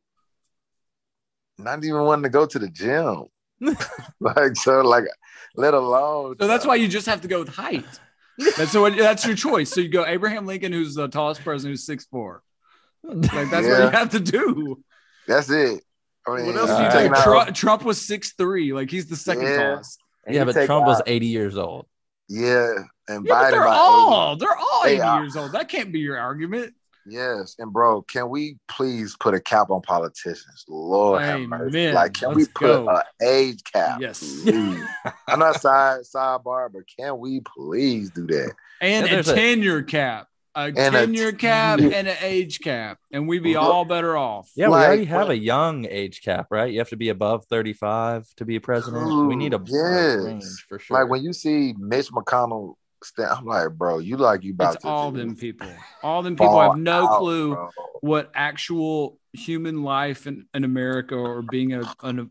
Speaker 3: Not even wanting to go to the gym, like so, like let alone.
Speaker 2: So that's why you just have to go with height. That's what that's your choice. So you go Abraham Lincoln, who's the tallest person, who's six four. Like that's what you have to do.
Speaker 3: That's it. I mean,
Speaker 2: What else
Speaker 1: do
Speaker 2: do you take?
Speaker 3: taking
Speaker 2: Trump, Trump was six three. Like he's the second
Speaker 3: Yeah.
Speaker 2: tallest.
Speaker 3: and
Speaker 1: yeah, but
Speaker 3: take
Speaker 1: Trump was 80 years old.
Speaker 3: Yeah, and
Speaker 2: Yeah, but
Speaker 3: Biden
Speaker 2: they're
Speaker 3: about
Speaker 2: all they're all
Speaker 3: They
Speaker 2: eighty
Speaker 3: are.
Speaker 2: years old. That can't be your argument.
Speaker 3: 80. Yes, and bro, can we please put a cap on politicians? Lord have mercy. Like, can
Speaker 2: Let's
Speaker 3: we put
Speaker 2: go.
Speaker 3: an age cap?
Speaker 2: Yes.
Speaker 3: I'm not side sidebar, but can we please do that?
Speaker 2: And
Speaker 1: Yeah,
Speaker 2: a
Speaker 1: there's a-
Speaker 2: tenure cap. A
Speaker 3: And a
Speaker 2: tenure cap and an age cap. And we'd be
Speaker 3: Look-
Speaker 2: all better off.
Speaker 1: Yeah, we already have
Speaker 3: what-
Speaker 1: a young age cap, right? You have to be above 35 to be a president. we need a
Speaker 3: Yes.
Speaker 1: a range for sure.
Speaker 3: Like when you see Mitch McConnell stand, I'm like, bro, you like you about
Speaker 2: It's
Speaker 3: to
Speaker 2: all them people. All them people
Speaker 3: fall
Speaker 2: have no
Speaker 3: out,
Speaker 2: clue
Speaker 3: bro.
Speaker 2: what actual human life in, in America or being a, an,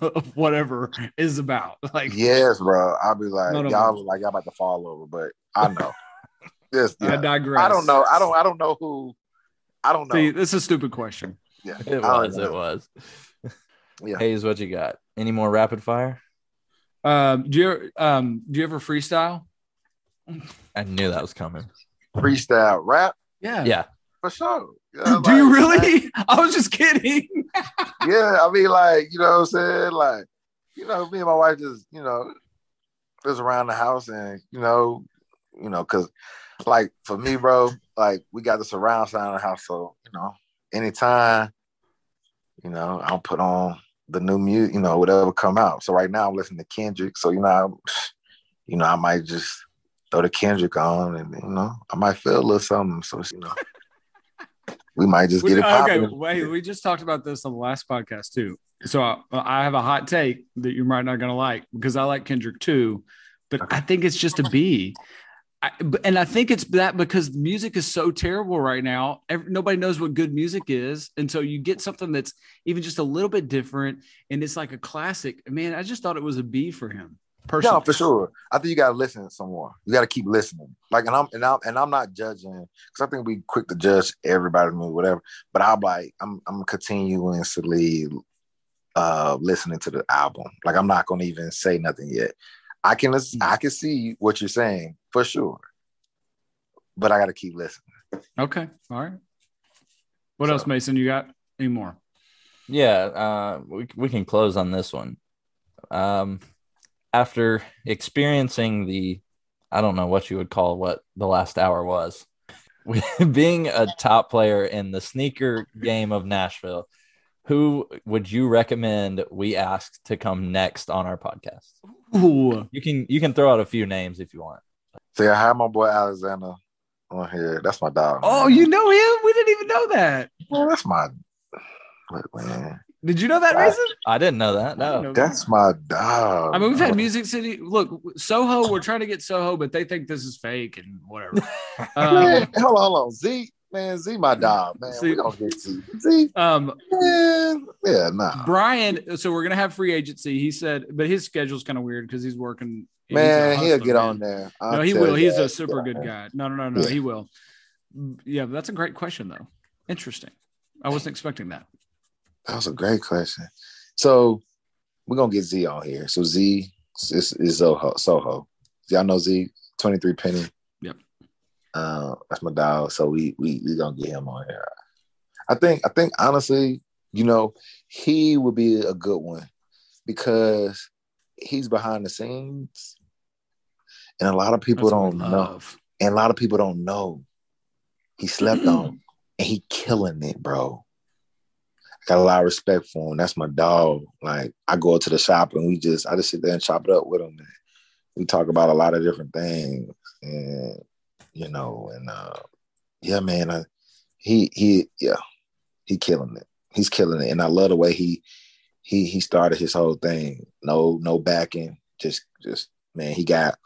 Speaker 2: whatever is about. Like,
Speaker 3: Yes, bro. I'll be like,
Speaker 2: None of
Speaker 3: y'all
Speaker 2: them.
Speaker 3: like y'all about to fall over, but I know. Yes,
Speaker 2: I digress.
Speaker 3: I don't know. I don't. I don't know who. I don't know.
Speaker 2: See, this is a stupid question.
Speaker 3: yeah,
Speaker 1: It was. It was.
Speaker 3: Yeah.
Speaker 1: Hayes, what you got? Any more rapid fire?
Speaker 2: Um, do you um do you ever freestyle?
Speaker 1: I knew that was coming.
Speaker 3: freestyle rap
Speaker 2: Yeah.
Speaker 1: Yeah.
Speaker 3: for sure. Yeah,
Speaker 2: Do you
Speaker 3: like,
Speaker 2: really? I was just kidding.
Speaker 3: Yeah, I mean, like you know, what I'm saying, like you know, me and my wife just you know, just around the house, and you know, you know, cause like for me, bro, like we got the surround sound in the house, so you know, anytime, you know, I'll put on the new music, you know, whatever come out. So right now I'm listening to Kendrick, so you know, I, you know, I might just throw the Kendrick on, and you know, I might feel a little something. So you know, we might just get it
Speaker 2: okay, wait. We just talked about this on the last podcast too. So uh, I, I have a hot take that you might not gonna like because I like Kendrick too, but I think it's just a B. I, but- and I think it's that because music is so terrible right now. Every, nobody knows what good music is, and so you get something that's even just a little bit different, and it's like a classic. Man, I just thought it was a B for him. Personally.
Speaker 3: No, for sure. I think you gotta listen some more. You gotta keep listening. Like, and I'm and I'm and I'm not judging because I think we quick to judge everybody's movie, whatever. But I'm like, I'm I'm continuously uh listening to the album. Like, I'm not gonna even say nothing yet. I can listen, I can see what you're saying for sure, but I gotta keep listening.
Speaker 2: Okay, all right. What
Speaker 3: So-
Speaker 2: else, Mason? You got any more?
Speaker 1: Yeah, uh, we we can close on this one. Um, after experiencing the, I don't know what you would call what the last hour was, being a top player in the sneaker game of Nashville, who would you recommend we ask to come next on our podcast?
Speaker 2: Ooh,
Speaker 1: You can you can throw out a few names if you want.
Speaker 3: So I have my boy Alexander on here. That's my dog.
Speaker 2: Oh,
Speaker 3: man.
Speaker 2: you know him? We didn't even know that.
Speaker 3: Man, that's my look, man.
Speaker 2: Did you know that,
Speaker 3: I-
Speaker 2: Mason?
Speaker 1: I didn't know that. No.
Speaker 2: know
Speaker 3: That's my dog.
Speaker 2: I mean, we've had. Music City. Look, Soho. We're trying to get Soho, but they think this is fake and whatever.
Speaker 3: Man,
Speaker 2: Um,
Speaker 3: hold on, hold on. Z, man, Z, my dog, man.
Speaker 2: Z-
Speaker 3: we gonna get Z. Z,
Speaker 2: um,
Speaker 3: man, yeah, nah.
Speaker 2: Brian. So we're gonna have free agency. He said, but his schedule's kind of weird because he's working. he's a
Speaker 3: Man, he'll get
Speaker 2: man.
Speaker 3: on there. I'll
Speaker 2: No, he will. He's
Speaker 3: that.
Speaker 2: a super good guy. No, no, no, no.
Speaker 3: Yeah.
Speaker 2: He will. Yeah, but that's a great question though. Interesting. I wasn't expecting that.
Speaker 3: That was a great question. So we're gonna get Z on here. So Z is, is Soho. Soho. Y'all know Z, 23 Penny.
Speaker 2: Yep.
Speaker 3: Uh, that's my dog. So we we we gonna get him on here. I think I think honestly, you know, he would be a good one because he's behind the scenes, and a lot of people
Speaker 2: That's
Speaker 3: don't know. And a lot of people don't know. He slept on and he killing it, bro. Got a lot of respect for him. That's my dog. Like I go to the shop and we just I just sit there and chop it up with him. And we talk about a lot of different things. And you know, and uh yeah, man, I, he he yeah, he killing it. He's killing it. And I love the way he he he started his whole thing. No, no backing. Just just man, he got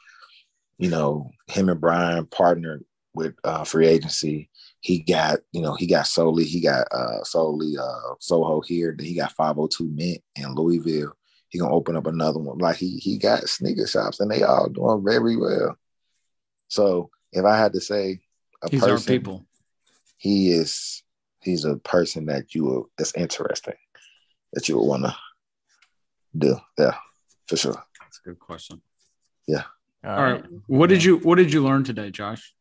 Speaker 3: you know, him and Brian partnered with uh, free agency. He got, you know, he got solely, he got uh solely uh Soho here. Then he got 502 Mint in Louisville. He gonna open up another one. Like he he got sneaker shops and they all doing very well. So if I had to say a
Speaker 2: He's
Speaker 3: person,
Speaker 2: our people.
Speaker 3: he is he's a person that you will that's interesting that you would wanna do. Yeah, for sure.
Speaker 2: That's a good question.
Speaker 1: yeah
Speaker 2: All right. What did you What did you learn today, Josh?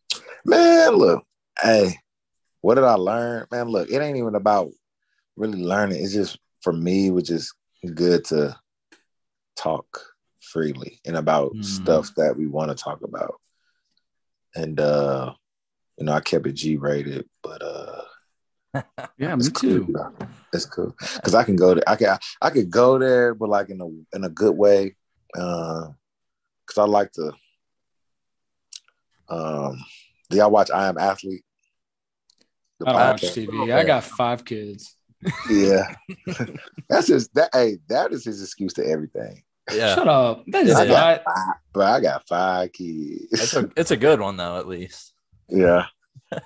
Speaker 3: Man, look, hey, what did I learn? Man, look, it ain't even about really learning. It's just for me, it was just good to talk freely and about
Speaker 2: Mm.
Speaker 3: stuff that we want to talk about. And uh, you know, I kept it G rated, but uh
Speaker 2: Yeah, me too.
Speaker 3: Cool, it's cool. Cause I can go there. I can I could go there, but like in a in a good way. Uh cause I like to um do y'all watch I Am Athlete? The
Speaker 2: I don't watch
Speaker 3: podcast?
Speaker 2: TV. I got five kids.
Speaker 3: Yeah. That's just that hey, that is his excuse to everything.
Speaker 1: Yeah,
Speaker 2: Shut up. That is
Speaker 3: I got
Speaker 2: not.
Speaker 3: five, but I got five kids.
Speaker 1: it's a it's a good one though. At least.
Speaker 3: yeah.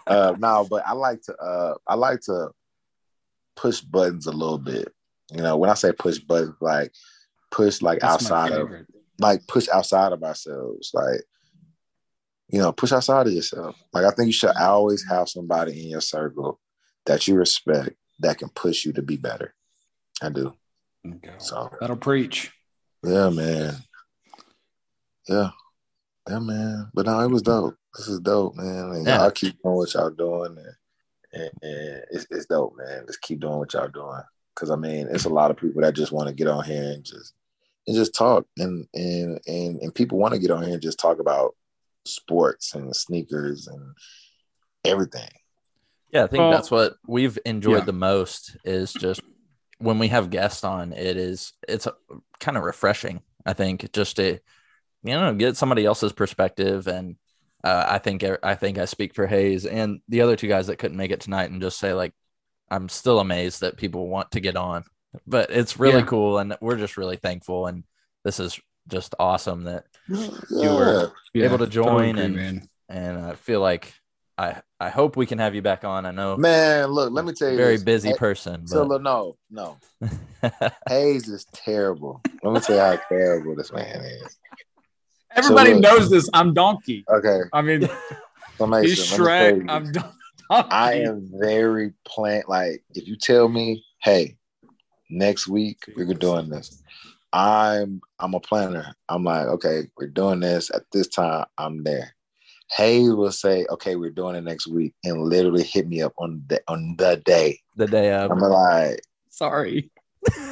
Speaker 3: Uh no, but I like to uh I like to push buttons a little bit. You know, when I say push buttons, like push like
Speaker 2: That's
Speaker 3: outside of like push outside of ourselves. Like you know, push outside of yourself. Like I think you should always have somebody in your circle that you respect that can push you to be better. I do. Okay. So
Speaker 2: That'll preach.
Speaker 3: yeah, man. Yeah. Yeah, man. But no, it was dope. This is dope, man. And
Speaker 1: Yeah.
Speaker 3: y'all keep doing what y'all doing and, and, and it's, it's dope, man. Just keep doing what y'all doing. Cause I mean, it's a lot of people that just want to get on here and just and just talk and and and and people want to get on here and just talk about sports and sneakers and everything.
Speaker 1: Yeah, I think
Speaker 2: Well,
Speaker 1: that's what we've enjoyed
Speaker 2: yeah.
Speaker 1: the most is just when we have guests on. It is it's kind of refreshing. I think just to you know get somebody else's perspective, and uh, I think I think I speak for Hayes and the other two guys that couldn't make it tonight, and just say like I'm still amazed that people want to get on, but it's really
Speaker 2: Yeah.
Speaker 1: cool, and we're just really thankful, and this is just awesome that
Speaker 3: Yeah.
Speaker 1: were-
Speaker 2: Yeah,
Speaker 1: able to join
Speaker 2: agree,
Speaker 1: and-
Speaker 2: man.
Speaker 1: and I feel like I I hope we can have you back on. I know
Speaker 3: Man, look, let me tell you
Speaker 1: very
Speaker 3: this.
Speaker 1: busy
Speaker 3: Hey,
Speaker 1: person,
Speaker 3: So
Speaker 1: but
Speaker 3: look, no, no. Hayes is terrible. Let me tell you how terrible this man is.
Speaker 2: Everybody
Speaker 3: look-
Speaker 2: knows this. I'm donkey.
Speaker 3: Okay,
Speaker 2: I mean,
Speaker 3: so
Speaker 2: he's
Speaker 3: let me
Speaker 2: Shrek. I'm donkey.
Speaker 3: I am very plan. Like, if you tell me, hey, next week we're doing this, I'm I'm a planner. I'm like, okay, we're doing this at this time. I'm there. Hayes will say, okay, we're doing it next week, and literally hit me up on the on the day.
Speaker 1: the day of.
Speaker 3: I'm like,
Speaker 2: Sorry.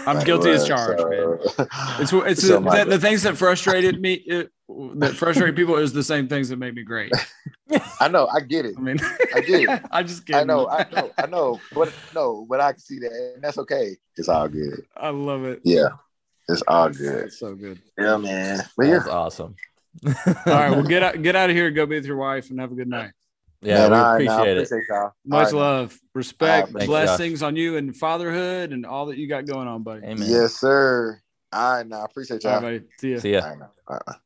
Speaker 2: I'm
Speaker 3: like,
Speaker 2: guilty as
Speaker 3: what?
Speaker 2: charged, man. It's it's
Speaker 3: So
Speaker 2: the, the, the things that frustrated me, it, that frustrate people, is the same things that made me great.
Speaker 3: I know, I get it.
Speaker 2: I mean,
Speaker 3: I get it.
Speaker 2: I just kidding.
Speaker 3: I know, I know, I know, but no, but I can see that, and that's okay. It's all good.
Speaker 2: I love it.
Speaker 3: Yeah, it's all good.
Speaker 2: It's so good.
Speaker 3: Yeah, man. But yeah,
Speaker 1: That's awesome.
Speaker 2: All right, well, get out, get out of here, go be with your wife, and have a good night.
Speaker 1: yeah,
Speaker 3: Man,
Speaker 1: we
Speaker 3: all right,
Speaker 1: appreciate
Speaker 3: nah,
Speaker 1: it.
Speaker 3: appreciate y'all.
Speaker 2: Much
Speaker 3: All right,
Speaker 2: love, respect,
Speaker 3: Thanks,
Speaker 2: blessings on you and fatherhood and all that you got going on, buddy.
Speaker 1: Amen.
Speaker 3: Yes, sir. All right, now I appreciate
Speaker 2: All
Speaker 3: y'all.
Speaker 2: right, buddy. See ya.
Speaker 1: See ya.